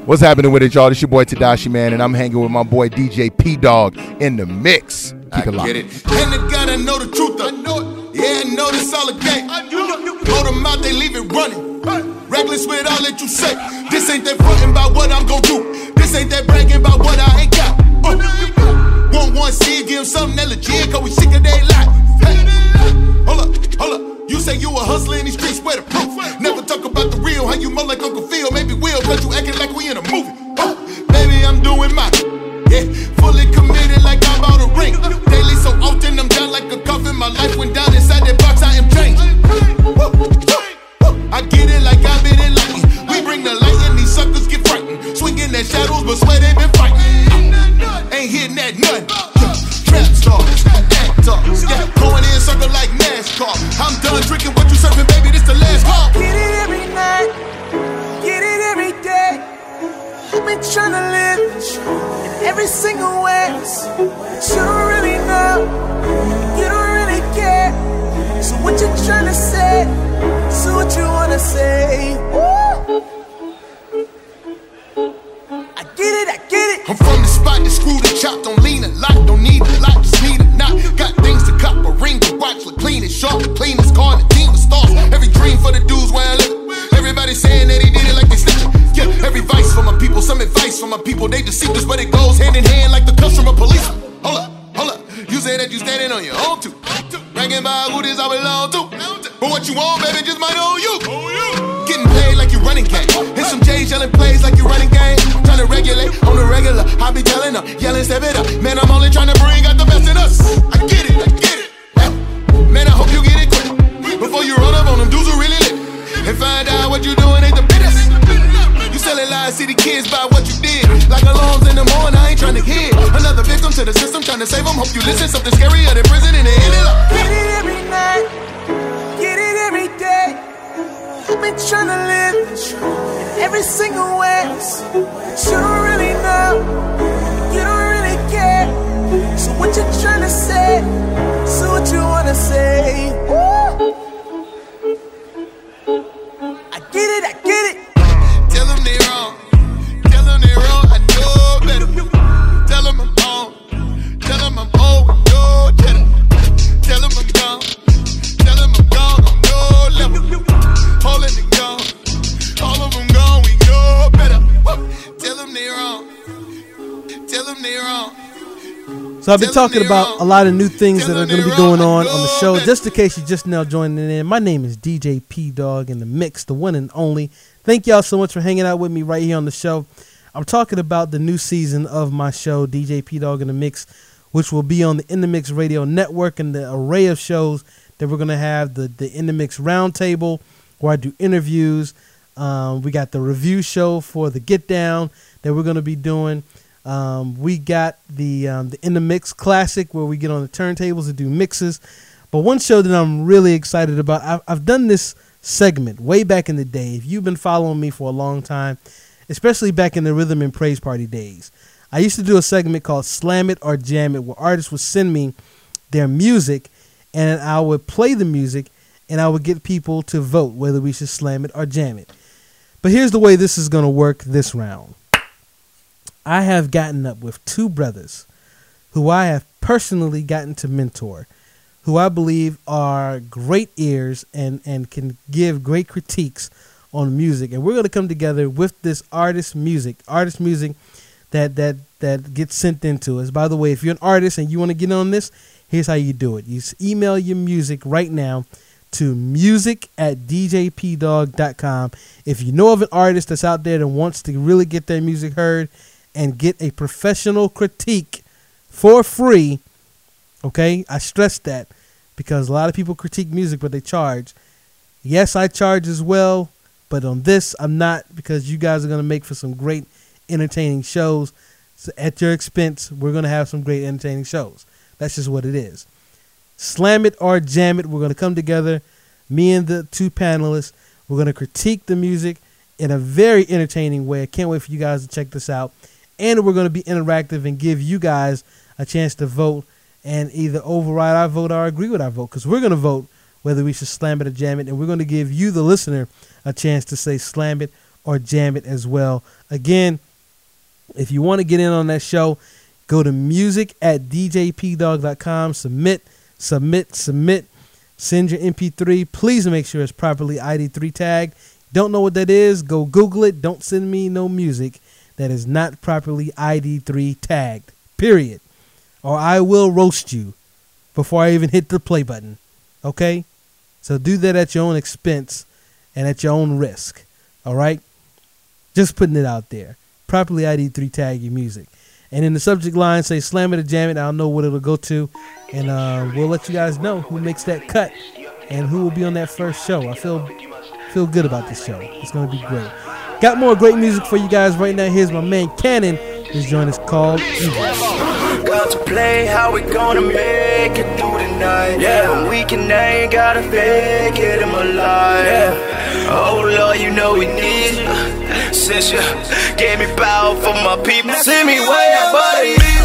What's happening with it, y'all? It's your boy Tedashii, man, and I'm hanging with my boy DJ P Dog in the mix. Keep I it locked. Get it. And the gotta know the truth. I know it. Yeah, I know this all a game. Hold them out, they leave it running. Reckless with all that you say. This ain't that frontin' about what I'm gon' do. This ain't that bragging about what I ain't got. Uh. Want one see, give something that legit, cause we sick of their life. Hold up, hold up. You say you a hustler in these streets, where the proof? Never talk about the real, how you more like Uncle Phil, maybe Will, cause you acting like we in a movie. Oh, baby, I'm doing my yeah, fully committed like I bought a ring. Daily so often I'm down like a coffin. My life went down inside that box, I am changed. I get it like I've been in lightning. We bring the light and these suckers get frightened. Swinging their shadows, but swear they been fighting. Ain't hitting that nothing trap stars, actors. Yeah, going in circle like NASCAR. I'm done drinking what you serving, baby. This the last call. Get it every night, get it every day. I've been trying to live in every single way. But you don't really know, you don't really care. So what you trying to say? So what you wanna say? Woo! I get it, I get it. I'm from the spot that screwed and chopped, don't lean a lot, don't need a lot, just need a knot. Got things to cop, a ring to watch, look clean and sharp, clean as car, the team with stars. Every dream for the dudes where I live. Everybody saying that he did it like they snitching. Yeah, every vice for my people, some advice for my people. They deceive deceivers, but it goes hand in hand like the customer police. Hold up, hold up. You say that you standing on your own too. Bragging about who this I belong to. But what you want, baby, just might own you. Getting paid you running game. Hit some J's yelling plays like you running game. Trying to regulate on the regular. I be telling them, yelling, step it up. Man, I'm only trying to bring out the best in us. I get it, I get it. Man, I hope you get it quick. Before you run up on them dudes who really lit. And find out what you doing ain't the business. You selling lies, see the kids by what you did. Like alarms in the morning, I ain't trying to hear. Another victim to the system, trying to save them. Hope you listen, something scarier than prison it ended up. Get it every night, I've been trying to live every single way. But you don't really know, you don't really care. So what you trying to say? So what you wanna say? Woo! They wrong. Tell them they wrong. So I've been talking about a lot of new things that are going to be going on on the show. Just in case you're just now joining in, my name is DJ P Dog in the mix, the one and only. Thank y'all so much for hanging out with me right here on the show. I'm talking about the new season of my show, DJ P Dog in the Mix, which will be on the In the Mix Radio Network and the array of shows that we're going to have the the In the Mix Roundtable, where I do interviews. Um, we got the review show for the Get Down that we're going to be doing. Um, we got the um, the In the Mix Classic where we get on the turntables and do mixes. But one show that I'm really excited about, I've, I've done this segment way back in the day. If you've been following me for a long time, especially back in the Rhythm and Praise Party days, I used to do a segment called Slam It or Jam It, where artists would send me their music, and I would play the music, and I would get people to vote whether we should slam it or jam it. But here's the way this is going to work this round. I have gotten up with two brothers who I have personally gotten to mentor, who I believe are great ears and, and can give great critiques on music. And we're going to come together with this artist music, artist music that, that, that gets sent into us. By the way, if you're an artist and you want to get on this, here's how you do it. You email your music right now to music at djpdog.com. If you know of an artist that's out there that wants to really get their music heard and get a professional critique for free, okay, I stress that because a lot of people critique music, but they charge. Yes, I charge as well, but on this, I'm not because you guys are going to make for some great entertaining shows. So at your expense, we're going to have some great entertaining shows. That's just what it is. Slam it or jam it. We're going to come together, me and the two panelists. We're going to critique the music in a very entertaining way. I can't wait for you guys to check this out. And we're going to be interactive and give you guys a chance to vote and either override our vote or agree with our vote because we're going to vote whether we should slam it or jam it. And we're going to give you, the listener, a chance to say slam it or jam it as well. Again, if you want to get in on that show, go to music at djpdog.com. Submit, submit, submit. Send your MP3. Please make sure it's properly ID3 tagged. Don't know what that is? Go Google it. Don't send me no music that is not properly ID3 tagged. Period. Or I will roast you before I even hit the play button. Okay? So do that at your own expense and at your own risk. All right? Just putting it out there. Properly ID3 tag your music. And in the subject line, say slam it or jam it. I'll know what it'll go to. And uh, we'll let you guys know who makes that cut and who will be on that first show. I feel feel good about this show. It's going to be great. Got more great music for you guys right now. Here's my man Canon. His joint is called Evil. Contemplate how we gonna make it through the night. Yeah, when we can ain't gotta fake it in my life. Yeah. Oh Lord, you know we need you. Since you gave me power for my people, see me way above the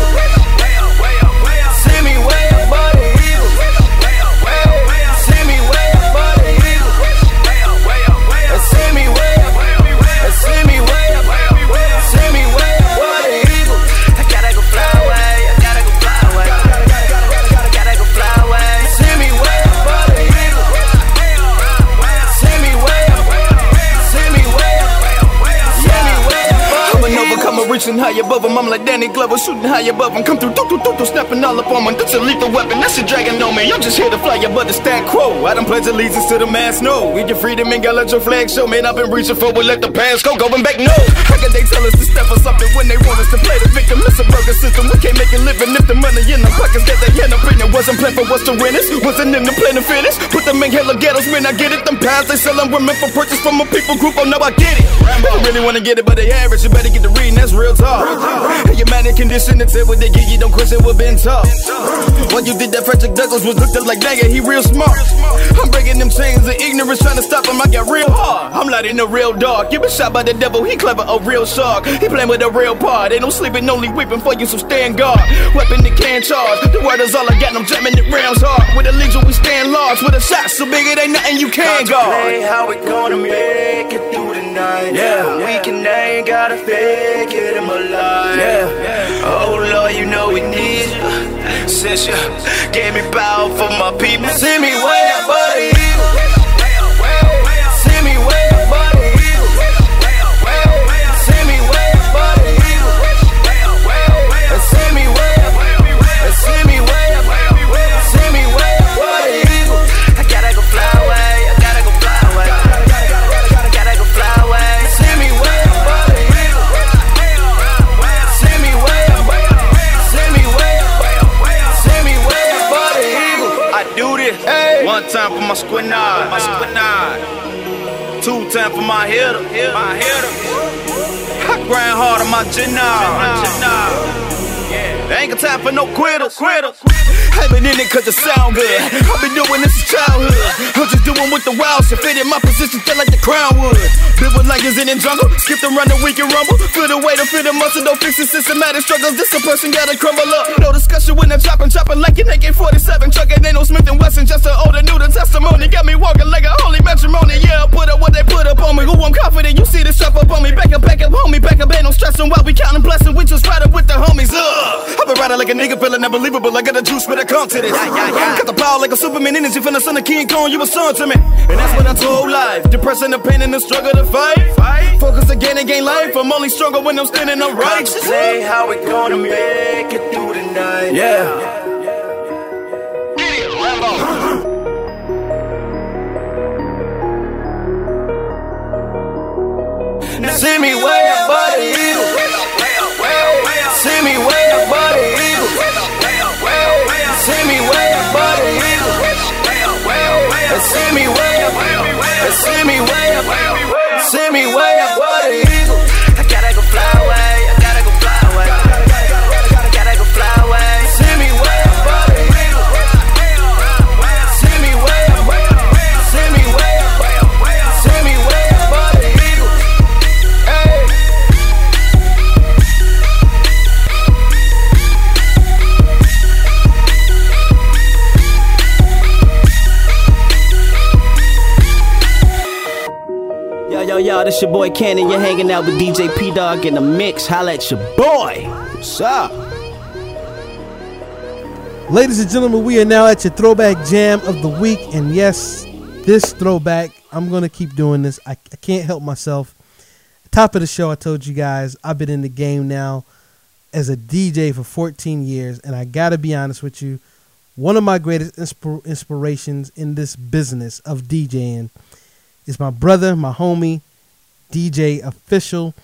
reaching high above him. I'm like Danny Glover, shooting high above him. Come through, doo doo doo doo, snapping all up on him. That's a lethal weapon, that's a dragon on me. I'm just here to fly above the stack quo. I done pledge allegiance to the mass, no. We get freedom and got let your flag show. Man, I've been reaching for, we let the past go. Going back, no. How can they tell us to step for something when they want us to play the victim? It's a burger system, we can't make a living if the money in the pockets that they end up in. It wasn't planned for us to win this, wasn't in the plan to finish. Put them in hella ghettos, man, I get it. Them pounds they selling women for purchase from a people group, oh no, I get it. Don't really wanna get it, but they average. You better get the reading, that's that's real talk. And your manic condition, it's it what they give you, don't question what been taught. When you did that, Frederick Douglass was looked up like, dang it, he real smart. I'm breaking them chains of ignorance, trying to stop him, I got real hard. I'm lighting the real dark. You been shot by the devil, he clever, a real shark. He playing with a real part. Ain't no sleeping, only weeping for you, so stand guard. Weapon that can't charge. The word is all I got, I'm jamming it rounds hard. With a legion, we stand large. With a shot so big, it ain't nothing you can't guard. How we gonna make it through the night. Yeah. we can ain't gotta fake it in my life. Yeah. Oh Lord, you know we need you. Since you gave me power for my people, see me way up, buddy. Time for no quitters. Quitters. I've been in it cause it sound good. I've been doing this since childhood. I'm just doing with the wild shit. Fit in my position, feel like the crown would. Live with lions in the jungle. Skip them run the weekend rumble. Feel the way to feel the muscle. Don't fix the systematic struggles. This a person gotta crumble up. No discussion when I'm chopping, chopping like an AK 47. Trucking ain't no Smith and Wesson. Just an older new the testimony. Got me walking like a holy matrimony. Yeah, I put up what they put up on me. Who I'm confident. You see the strap up on me. Back up, back up, homie. Back up, ain't no stressing while we counting blessing. We just ride up with the homies. Ugh. I've been riding like a nigga, feeling unbelievable. I got the juice, but I come to this. Got the power like a Superman energy from the son of King Kong. You a son to me. And that's what I told life. Depression, the pain, and the struggle to fight. Focus again and gain life. I'm only stronger when I'm standing upright. Say how we gonna make it through the night. Yeah. See me way up, buddy. See me way up, buddy. I gotta go fly Yo, this your boy Canon. You're hanging out with DJ P Dog in the mix. Holla at your boy. What's up? Ladies and gentlemen, we are now at your throwback jam of the week. And yes, this throwback, I'm going to keep doing this. I, I can't help myself. Top of the show, I told you guys, I've been in the game now as a DJ for 14 years. And I got to be honest with you, one of my greatest inspir- inspirations in this business of DJing is my brother, my homie, DJ Official.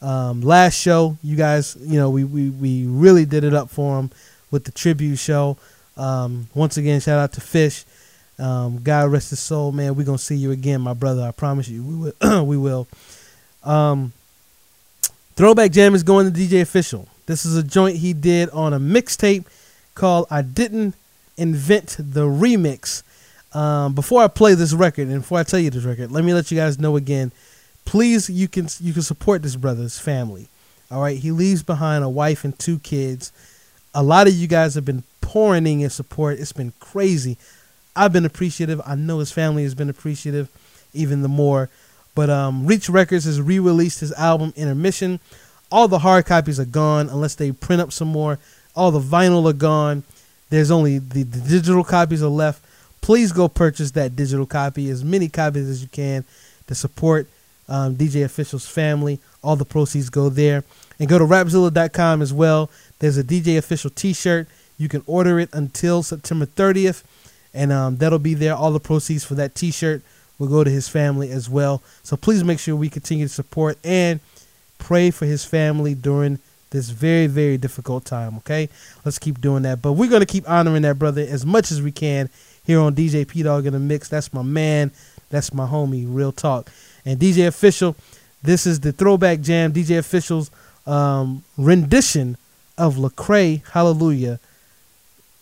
Um, last show, you guys, you know, we, we, we really did it up for him with the tribute show. Um, once again, shout out to Fish. Um, God rest his soul, man. We're gonna see you again, my brother. I promise you, we will. we will. Um, Throwback Jam is going to DJ Official. This is a joint he did on a mixtape called "I Didn't Invent the Remix." Um, before I play this record and before I tell you this record, let me let you guys know again. Please, you can you can support this brother's family. All right, he leaves behind a wife and two kids. A lot of you guys have been pouring in your support. It's been crazy. I've been appreciative. I know his family has been appreciative, even the more. But um, Reach Records has re-released his album Intermission. All the hard copies are gone unless they print up some more. All the vinyl are gone. There's only the, the digital copies are left. Please go purchase that digital copy, as many copies as you can, to support um, DJ Official's family. All the proceeds go there. And go to Rapzilla.com as well. There's a DJ Official T-shirt. You can order it until September 30th, and um, that'll be there. All the proceeds for that T-shirt will go to his family as well. So please make sure we continue to support and pray for his family during this very, very difficult time. Okay, let's keep doing that. But we're gonna keep honoring that brother as much as we can here on DJ P Dog in the Mix. That's my man. That's my homie. Real talk. And DJ Official, this is the Throwback Jam. DJ Official's um, rendition of Lecrae Hallelujah.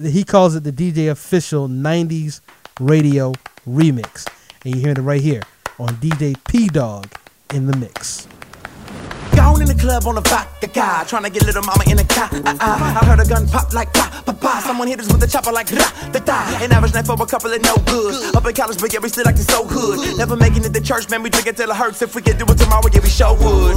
He calls it the DJ official 90s radio remix. And you're hearing it right here on DJ P Dog in the mix. Gone in the club on a vodka guy, trying to get little mama in a car. Uh, uh, I heard a gun pop like pa, pa, pa. Someone hit us with a chopper like da, da, da. An average night for a couple of no goods. Up in college, but yeah, we still like the so hood. Never making it to church, man, we drink it till it hurts. If we can do it tomorrow, yeah, we show would.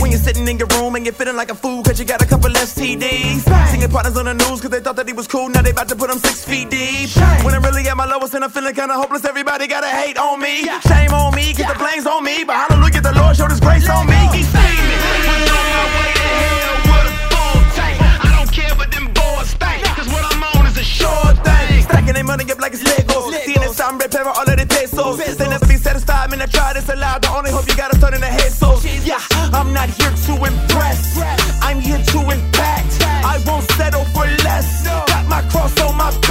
When you're sitting in your room and you're feeling like a fool, cause you got a couple STDs. Singing partners on the news, cause they thought that he was cool, now they about to put him six feet deep. When I'm really at my lowest and I'm feeling kinda hopeless, everybody gotta hate on me. Shame on me, cause the blame's on me, but hallelujah, the Lord showed his grace on me. He saved me. Was on my way to hell with a full tank. I don't care what them boys think, cause what I'm on is a sure thing. Stacking their money up like it's Legos. Seeing sound red pepper, all of the pesos. They never be satisfied, man. I try this aloud. The only hope you got is turn in the head so Yeah, I'm not here to impress. I'm here to impact. I won't settle for less. Got my cross on my back.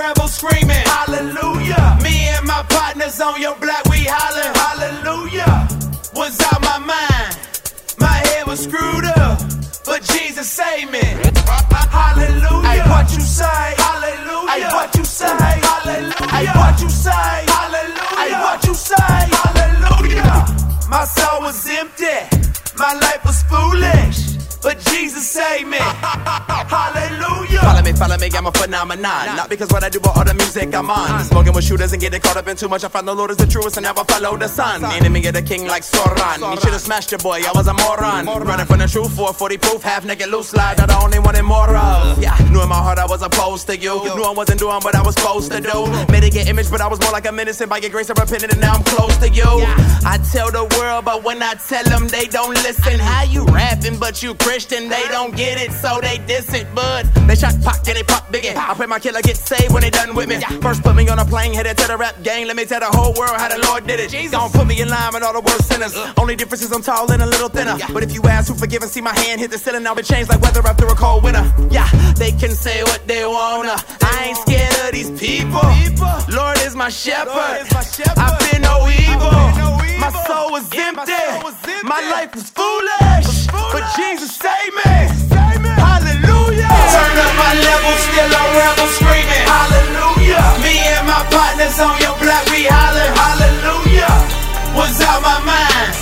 Still screaming. Hallelujah. Me and my partners on your block, we hollering. Hallelujah. Was out my mind. My head was screwed up. But Jesus saved me. Hallelujah. Ay, what you say? Hallelujah. What you say? Hallelujah. What you say? Hallelujah. What you say? Hallelujah. My soul was empty. My life was foolish. But Jesus saved me. Hallelujah. Follow me, follow me, I'm a phenomenon. Not because what I do, but all the music I'm on. Smoking with shooters and getting caught up in too much. I found the Lord is the truest and never follow the sun. Enemy of the king like Soran. He should have smashed your boy, I was a moron. Running from the truth, 440 proof, half naked loose slide. I'm the only one in more of. Mm-hmm. Yeah, knew in my heart I was opposed to you. Knew I wasn't doing what I was supposed to do. Made it get image, but I was more like a minister. By your grace, I repented and now I'm close to you. I tell the world, but when I tell them, they don't listen. How you rapping, but you Christian, they don't get it, so they diss it. bud. they shot Pac and they pop biggie. I pray my killer get saved when they done with me. First put me on a plane, headed to the rap game. Let me tell the whole world how the Lord did it. Don't put me in line with all the worst sinners. Only difference is I'm tall and a little thinner. But if you ask who forgive and see my hand hit the ceiling, I'll be changed like weather after a cold winter. Yeah, they can say what they wanna. I ain't scared of these people. Lord is my shepherd. I fear no evil. My soul was empty. My life was foolish. But Jesus saved me. Hallelujah. Turn up my level, still a rebel screaming. Hallelujah. Me and my partners on your block, we holler. Hallelujah. Was out my mind.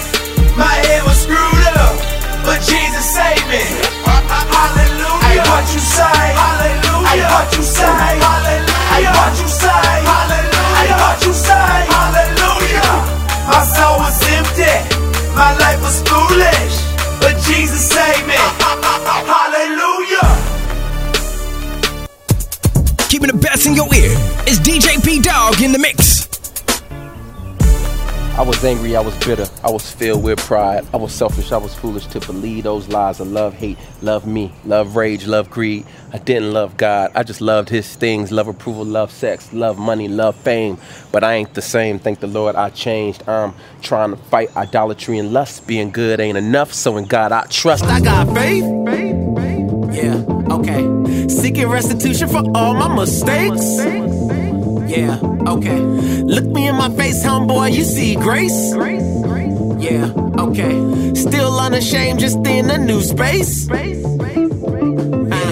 My head was screwed up. But Jesus saved me. Hallelujah. Ay, what you say? Hallelujah. Ay, what you say? My life was foolish. But Jesus saved me. Hallelujah. Keeping the best in your ear. It's DJ P Dog in the mix. I was angry, I was bitter, I was filled with pride. I was selfish, I was foolish to believe those lies of love, hate, love me, love rage, love greed. I didn't love God, I just loved his things love approval, love sex, love money, love fame. But I ain't the same, thank the Lord I changed. I'm trying to fight idolatry and lust. Being good ain't enough, so in God I trust. I got faith. Yeah, okay. Seeking restitution for all my mistakes. Yeah, okay. Look me in my face, homeboy, you see grace? Grace. Yeah, okay. Still unashamed, just in a new space. Yeah.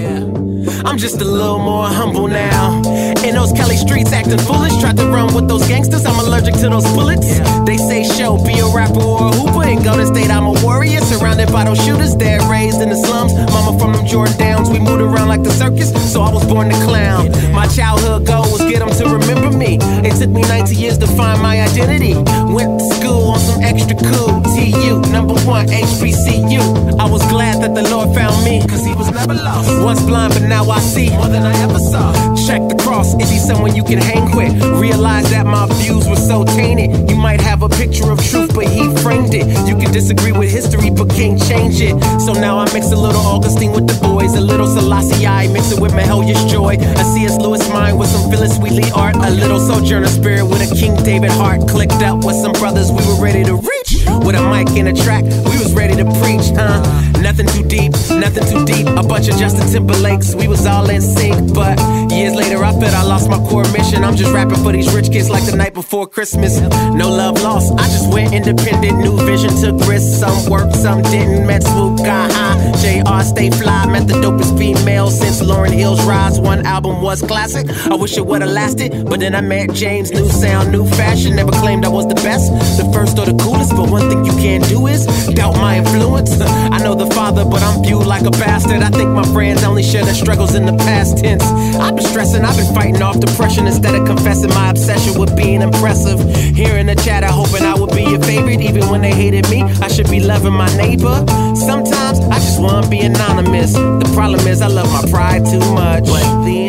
I'm just a little more humble now. In those Kelly streets acting foolish, tried to run with those gangsters. I'm allergic to those bullets. They say Sho, be a rapper or a hooper. In Golden State, I'm a warrior, surrounded by those shooters. Dad raised in the slums, mama from them Jordan Downs. We moved around like the circus, so I was born to clown. My childhood goal was get them to remember me. It took me 90 years to find my identity. Went to school on some extra cool. TU, number one, HBCU. I was glad that the Lord found me, cause he was never lost. Once blind, but now I see more than I ever saw. Check the cross, is he someone you can hang with? Realize that my views were so tainted. You might have a picture of truth, but he framed it. You can disagree with history, but can't change it. So now I mix a little Augustine with the boys, a little Selassie I mix it with Mahalia Joy. A C.S. Lewis mind with some Phillis Wheatley art. A little Sojourner spirit with a King David heart. Clicked up with some brothers, we were ready to reach. With a mic and a track, we was ready to preach, huh? Nothing too deep, nothing too deep. A bunch of Justin Timberlakes, we was all in sync. But years later, I felt I lost my core mission. I'm just rapping for these rich kids like the night before Christmas. No love lost. I just went independent. New vision took risks. Some worked, some didn't. Met Swoope, got high. JR, stay fly. Met the dopest female since Lauryn Hill's rise. One album was classic. I wish it would've lasted. But then I met James. New sound, new fashion. Never claimed I was the best, the first or the coolest. But one thing you can't do is doubt my influence. I know the father, but I'm viewed like a bastard. I think my friends only share their struggles in the past tense. I've been stressing, I've been fighting off depression instead of confessing my obsession with being impressive. Here in the chat, I hoping I would be your favorite, even when they hated me. I should be loving my neighbor. Sometimes I just wanna be anonymous. The problem is I love my pride too much. But then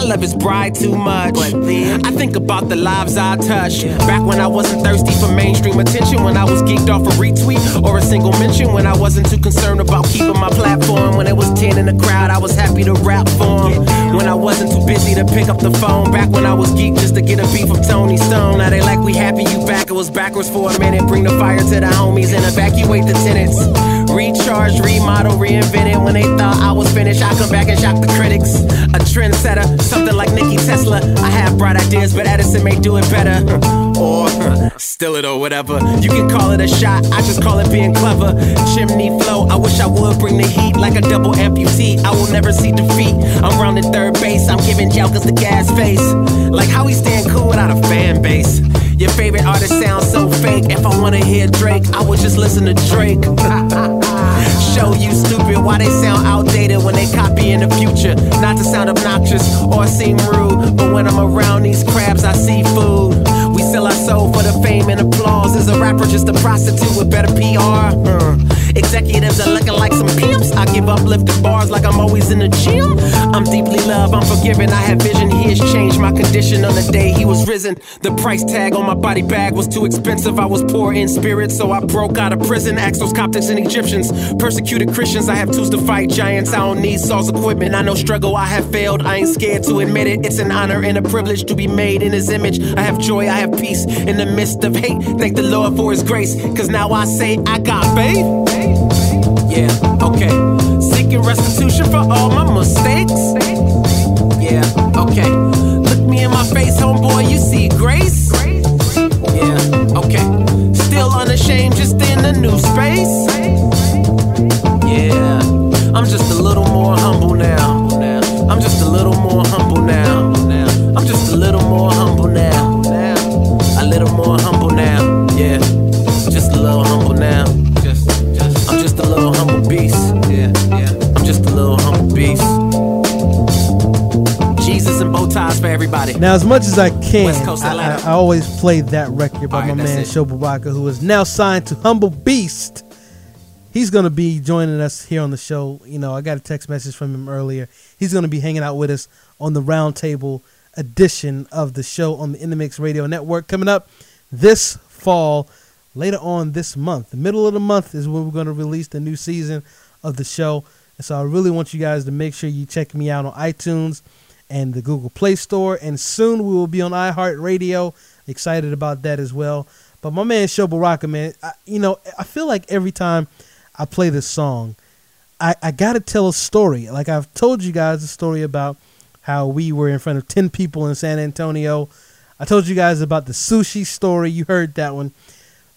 I love his bride too much. But then I think about the lives I touched. Back when I wasn't thirsty for mainstream attention, when I was geeked off a retweet or a single mention, when I wasn't too concerned about keeping my platform. When it was 10 in the crowd, I was happy to rap for him. When I wasn't too busy to pick up the phone. Back when I was geeked just to get a beat from Tony Stone. Now they like we happy you back. It was backwards for a minute. Bring the fire to the homies and evacuate the tenants. Recharge, remodel, reinvent it. When they thought I was finished, I come back and shock the critics. A trendsetter, something like Nikki Tesla. I have bright ideas, but Edison may do it better. Or steal it or whatever. You can call it a shot, I just call it being clever. Chimney flow, I wish I would bring the heat like a double amputee. I will never see defeat. I'm rounding third base, I'm giving jokers the gas face. Like how we stand cool without a fan base. Your favorite artist sounds so fake. If I wanna hear Drake, I would just listen to Drake. Show you stupid why they sound outdated when they copy in the future. Not to sound obnoxious or seem rude, but when I'm around these crabs, I see food. Sell our soul for the fame and applause. Is a rapper just a prostitute with better PR? Uh, executives are looking like some pimps. I give up lifting bars like I'm always in the gym. I'm deeply loved, I'm forgiven. I have vision. He has changed my condition on the day he was risen. The price tag on my body bag was too expensive. I was poor in spirit, so I broke out of prison. Those Coptics and Egyptians, persecuted Christians. I have tools to fight giants. I don't need Saul's equipment. I know struggle. I have failed. I ain't scared to admit it. It's an honor and a privilege to be made in His image. I have joy. I have peace in the midst of hate. Thank the Lord for His grace, cause now I say I got faith. Yeah, okay. Seeking restitution for all my mistakes. Yeah, okay. Look me in my face, homeboy, you see grace. Yeah, okay. Still unashamed, just in a new space. Yeah, I'm just a little more humble now. I'm just a little more humble now. I'm just a little more humble now. For everybody. Now, as much as I can, I, I, I always play that record by right, my man it. Sho Baraka, who is now signed to Humble Beast. He's going to be joining us here on the show. You know, I got a text message from him earlier. He's going to be hanging out with us on the roundtable edition of the show on the In the Mix Radio Network coming up this fall, later on this month. The middle of the month is when we're going to release the new season of the show. And so I really want you guys to make sure you check me out on iTunes and the Google Play Store. And soon we will be on iHeartRadio. Excited about that as well. But my man Sho Baraka, man, I, you know, I feel like every time I play this song, I, I got to tell a story. Like I've told you guys a story about how we were in front of 10 people in San Antonio. I told you guys about the sushi story. You heard that one.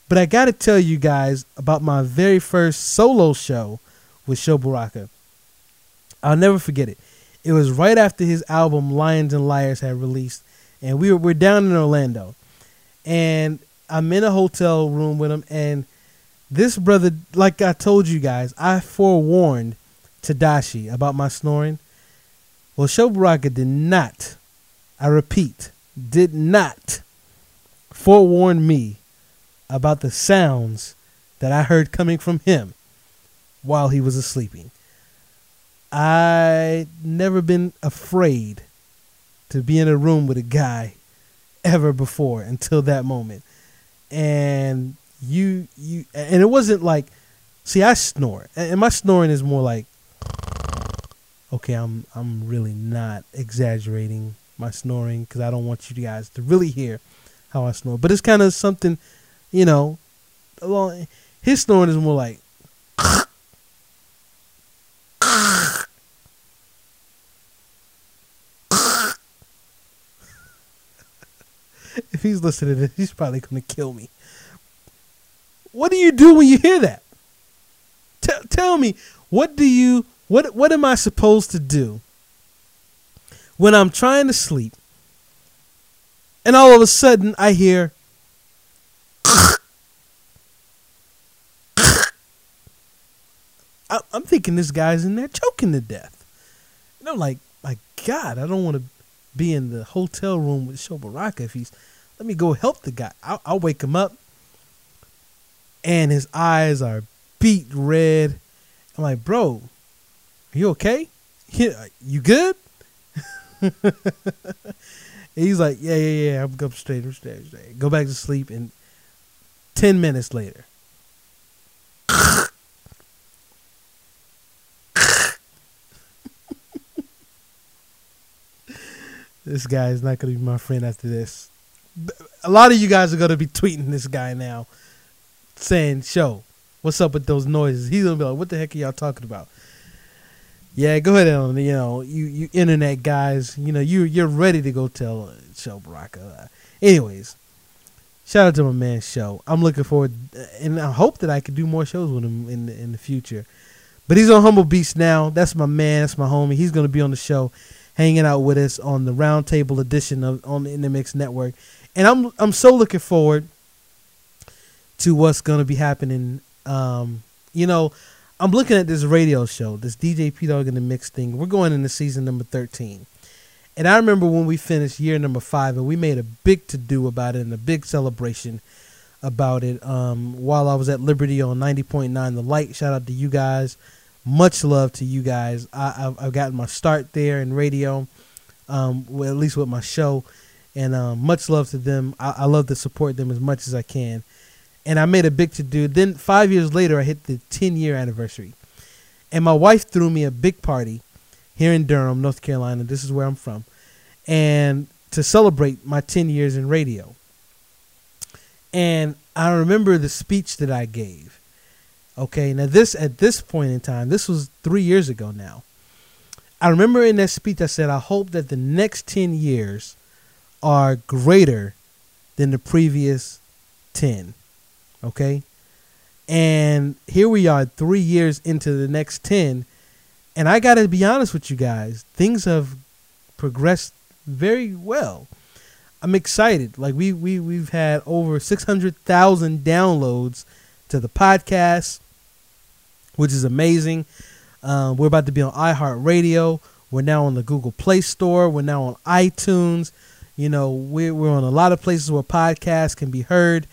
But I got to tell you guys about my very first solo show with Sho Baraka. I'll never forget it. It was right after his album Lions and Liars had released, and we were we're down in Orlando, and I'm in a hotel room with him, and this brother, like I told you guys, I forewarned Tedashii about my snoring. Well, Sho Baraka did not, I repeat, did not forewarn me about the sounds that I heard coming from him while he was sleeping. I never been afraid to be in a room with a guy ever before until that moment. And you you and it wasn't like see I snore. And my snoring is more like okay, I'm I'm really not exaggerating my snoring cuz I don't want you guys to really hear how I snore. But it's kind of something, you know, along his snoring is more like if he's listening to this, he's probably gonna kill me. What do you do when you hear that? T- tell me, what do you what what am I supposed to do when I'm trying to sleep and all of a sudden I hear I- I'm thinking this guy's in there choking to death. And I'm like, my God, I don't want to be in the hotel room with Sho Baraka if he's. Let me go help the guy. I'll, I'll wake him up, and his eyes are beat red. I'm like, bro, you okay? Yeah, uh, you good? he's like, yeah, yeah, yeah. I'm, I'm straight. Straight. Straight. Go back to sleep. And ten minutes later, this guy is not going to be my friend after this. A lot of you guys are going to be tweeting this guy now, saying, "Sho, what's up with those noises?" He's going to be like, "What the heck are y'all talking about?" Yeah, go ahead on. You know, you you internet guys, you know, you you're ready to go tell uh, Sho Baraka. anyways, shout out to my man Sho. I'm looking forward, and I hope that I can do more shows with him in the, in the future. But he's on Humble Beast now. That's my man. That's my homie. He's going to be on the show, hanging out with us on the Roundtable edition of on the Mix Network, and I'm I'm so looking forward to what's to be happening. Um, you know, I'm looking at this radio show, this DJ P Dog in the Mix thing. We're going into season number 13. And I remember when we finished year number five and we made a big to do about it and a big celebration about it um, while I was at Liberty on 90.9 The Light. Shout out to you guys. Much love to you guys. I, have I've gotten my start there in radio, um, well, at least with my show. And um, much love to them. I, I love to support them as much as I can and I made a big to do. Then five years later, I hit the 10 year anniversary, and my wife threw me a big party here in Durham, North Carolina. This is where I'm from, and to celebrate my 10 years in radio. And I remember the speech that I gave. Okay, now this at this point in time, this was three years ago now. I remember in that speech I said, I hope that the next 10 years are greater than the previous 10 Okay. And here we are, three years into the next 10. And I got to be honest with you guys, things have progressed very well. I'm excited. Like we we we've had over 600,000 downloads to the podcast, which is amazing. Uh, we're about to be on iHeartRadio. We're now on the Google Play Store. We're now on iTunes. You know, we're we're on a lot of places where podcasts can be heard.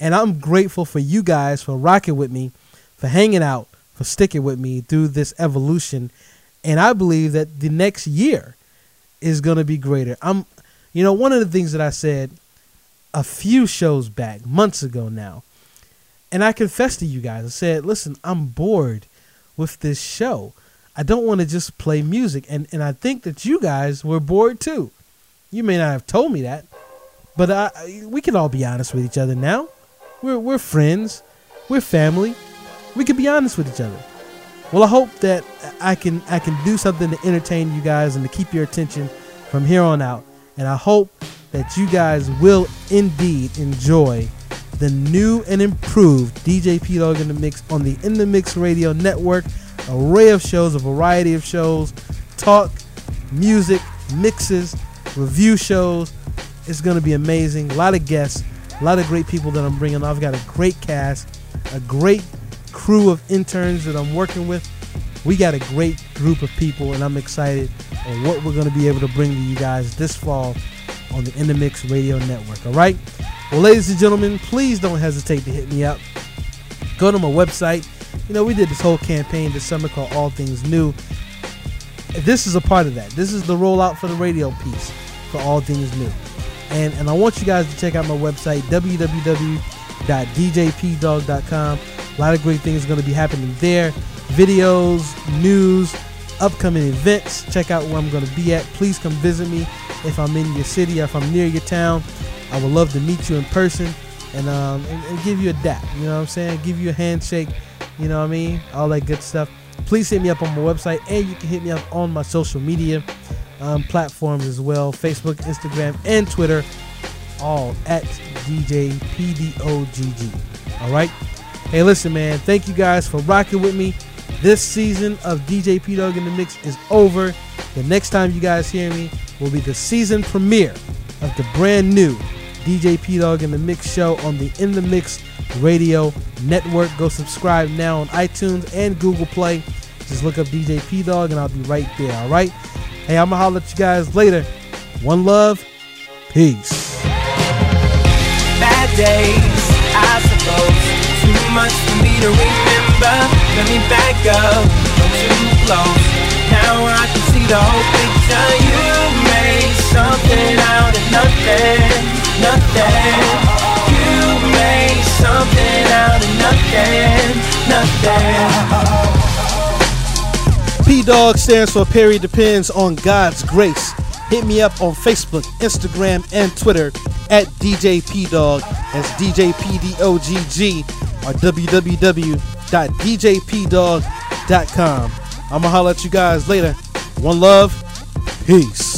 And I'm grateful for you guys for rocking with me, for hanging out, for sticking with me through this evolution. And I believe that the next year is going to be greater. I'm, you know, one of the things that I said a few shows back, months ago now, and I confessed to you guys, I said, listen, I'm bored with this show. I don't want to just play music. And, and I think that you guys were bored too. You may not have told me that, but I, we can all be honest with each other now. We're we're friends. We're family. We can be honest with each other. Well, I hope that I can I can do something to entertain you guys and to keep your attention from here on out. And I hope that you guys will indeed enjoy the new and improved DJ P Dog in the Mix on the In the Mix Radio Network. Array of shows, a variety of shows, talk, music, mixes, review shows. It's going to be amazing. A lot of guests, a lot of great people that I'm bringing. I've got a great cast, a great crew of interns that I'm working with. We got a great group of people, and I'm excited on what we're going to be able to bring to you guys this fall on the In the Mix Radio Network. All right. Well, ladies and gentlemen, please don't hesitate to hit me up. Go to my website. You know, we did this whole campaign this summer called All Things New. This is a part of that. This is the rollout for the radio piece for All Things New. And, and I want you guys to check out my website, www.djpdog.com. A lot of great things are going to be happening there. Videos, news, upcoming events. Check out where I'm going to be at. Please come visit me if I'm in your city or if I'm near your town. I would love to meet you in person and um and, and give you a dap. You know what I'm saying? Give you a handshake. You know what I mean? All that good stuff. Please hit me up on my website and you can hit me up on my social media um, platforms as well Facebook, Instagram, and Twitter. all at DJ PDOGG. All right. Hey, listen, man. Thank you guys for rocking with me. This season of DJ P Dog in the Mix is over. The next time you guys hear me will be the season premiere of the brand new DJ P Dog in the Mix show on the In the Mix Radio Network. Go subscribe now on iTunes and Google Play. Just look up DJ P Dog and I'll be right there. All right. Hey, I'm gonna holler at you guys later. One love. Peace. Bad days, I suppose. Too much for me to remember. Let me back up. Too close. Now I can see the whole picture. You made something out of nothing, nothing. You made something out of nothing, nothing. P Dog stands for Perry Depends on God's Grace. Hit me up on Facebook, Instagram, and Twitter at DJ P Dog. That's DJ P D O G G or www.djpdog.com. I'm gonna holler at you guys later. One love, peace.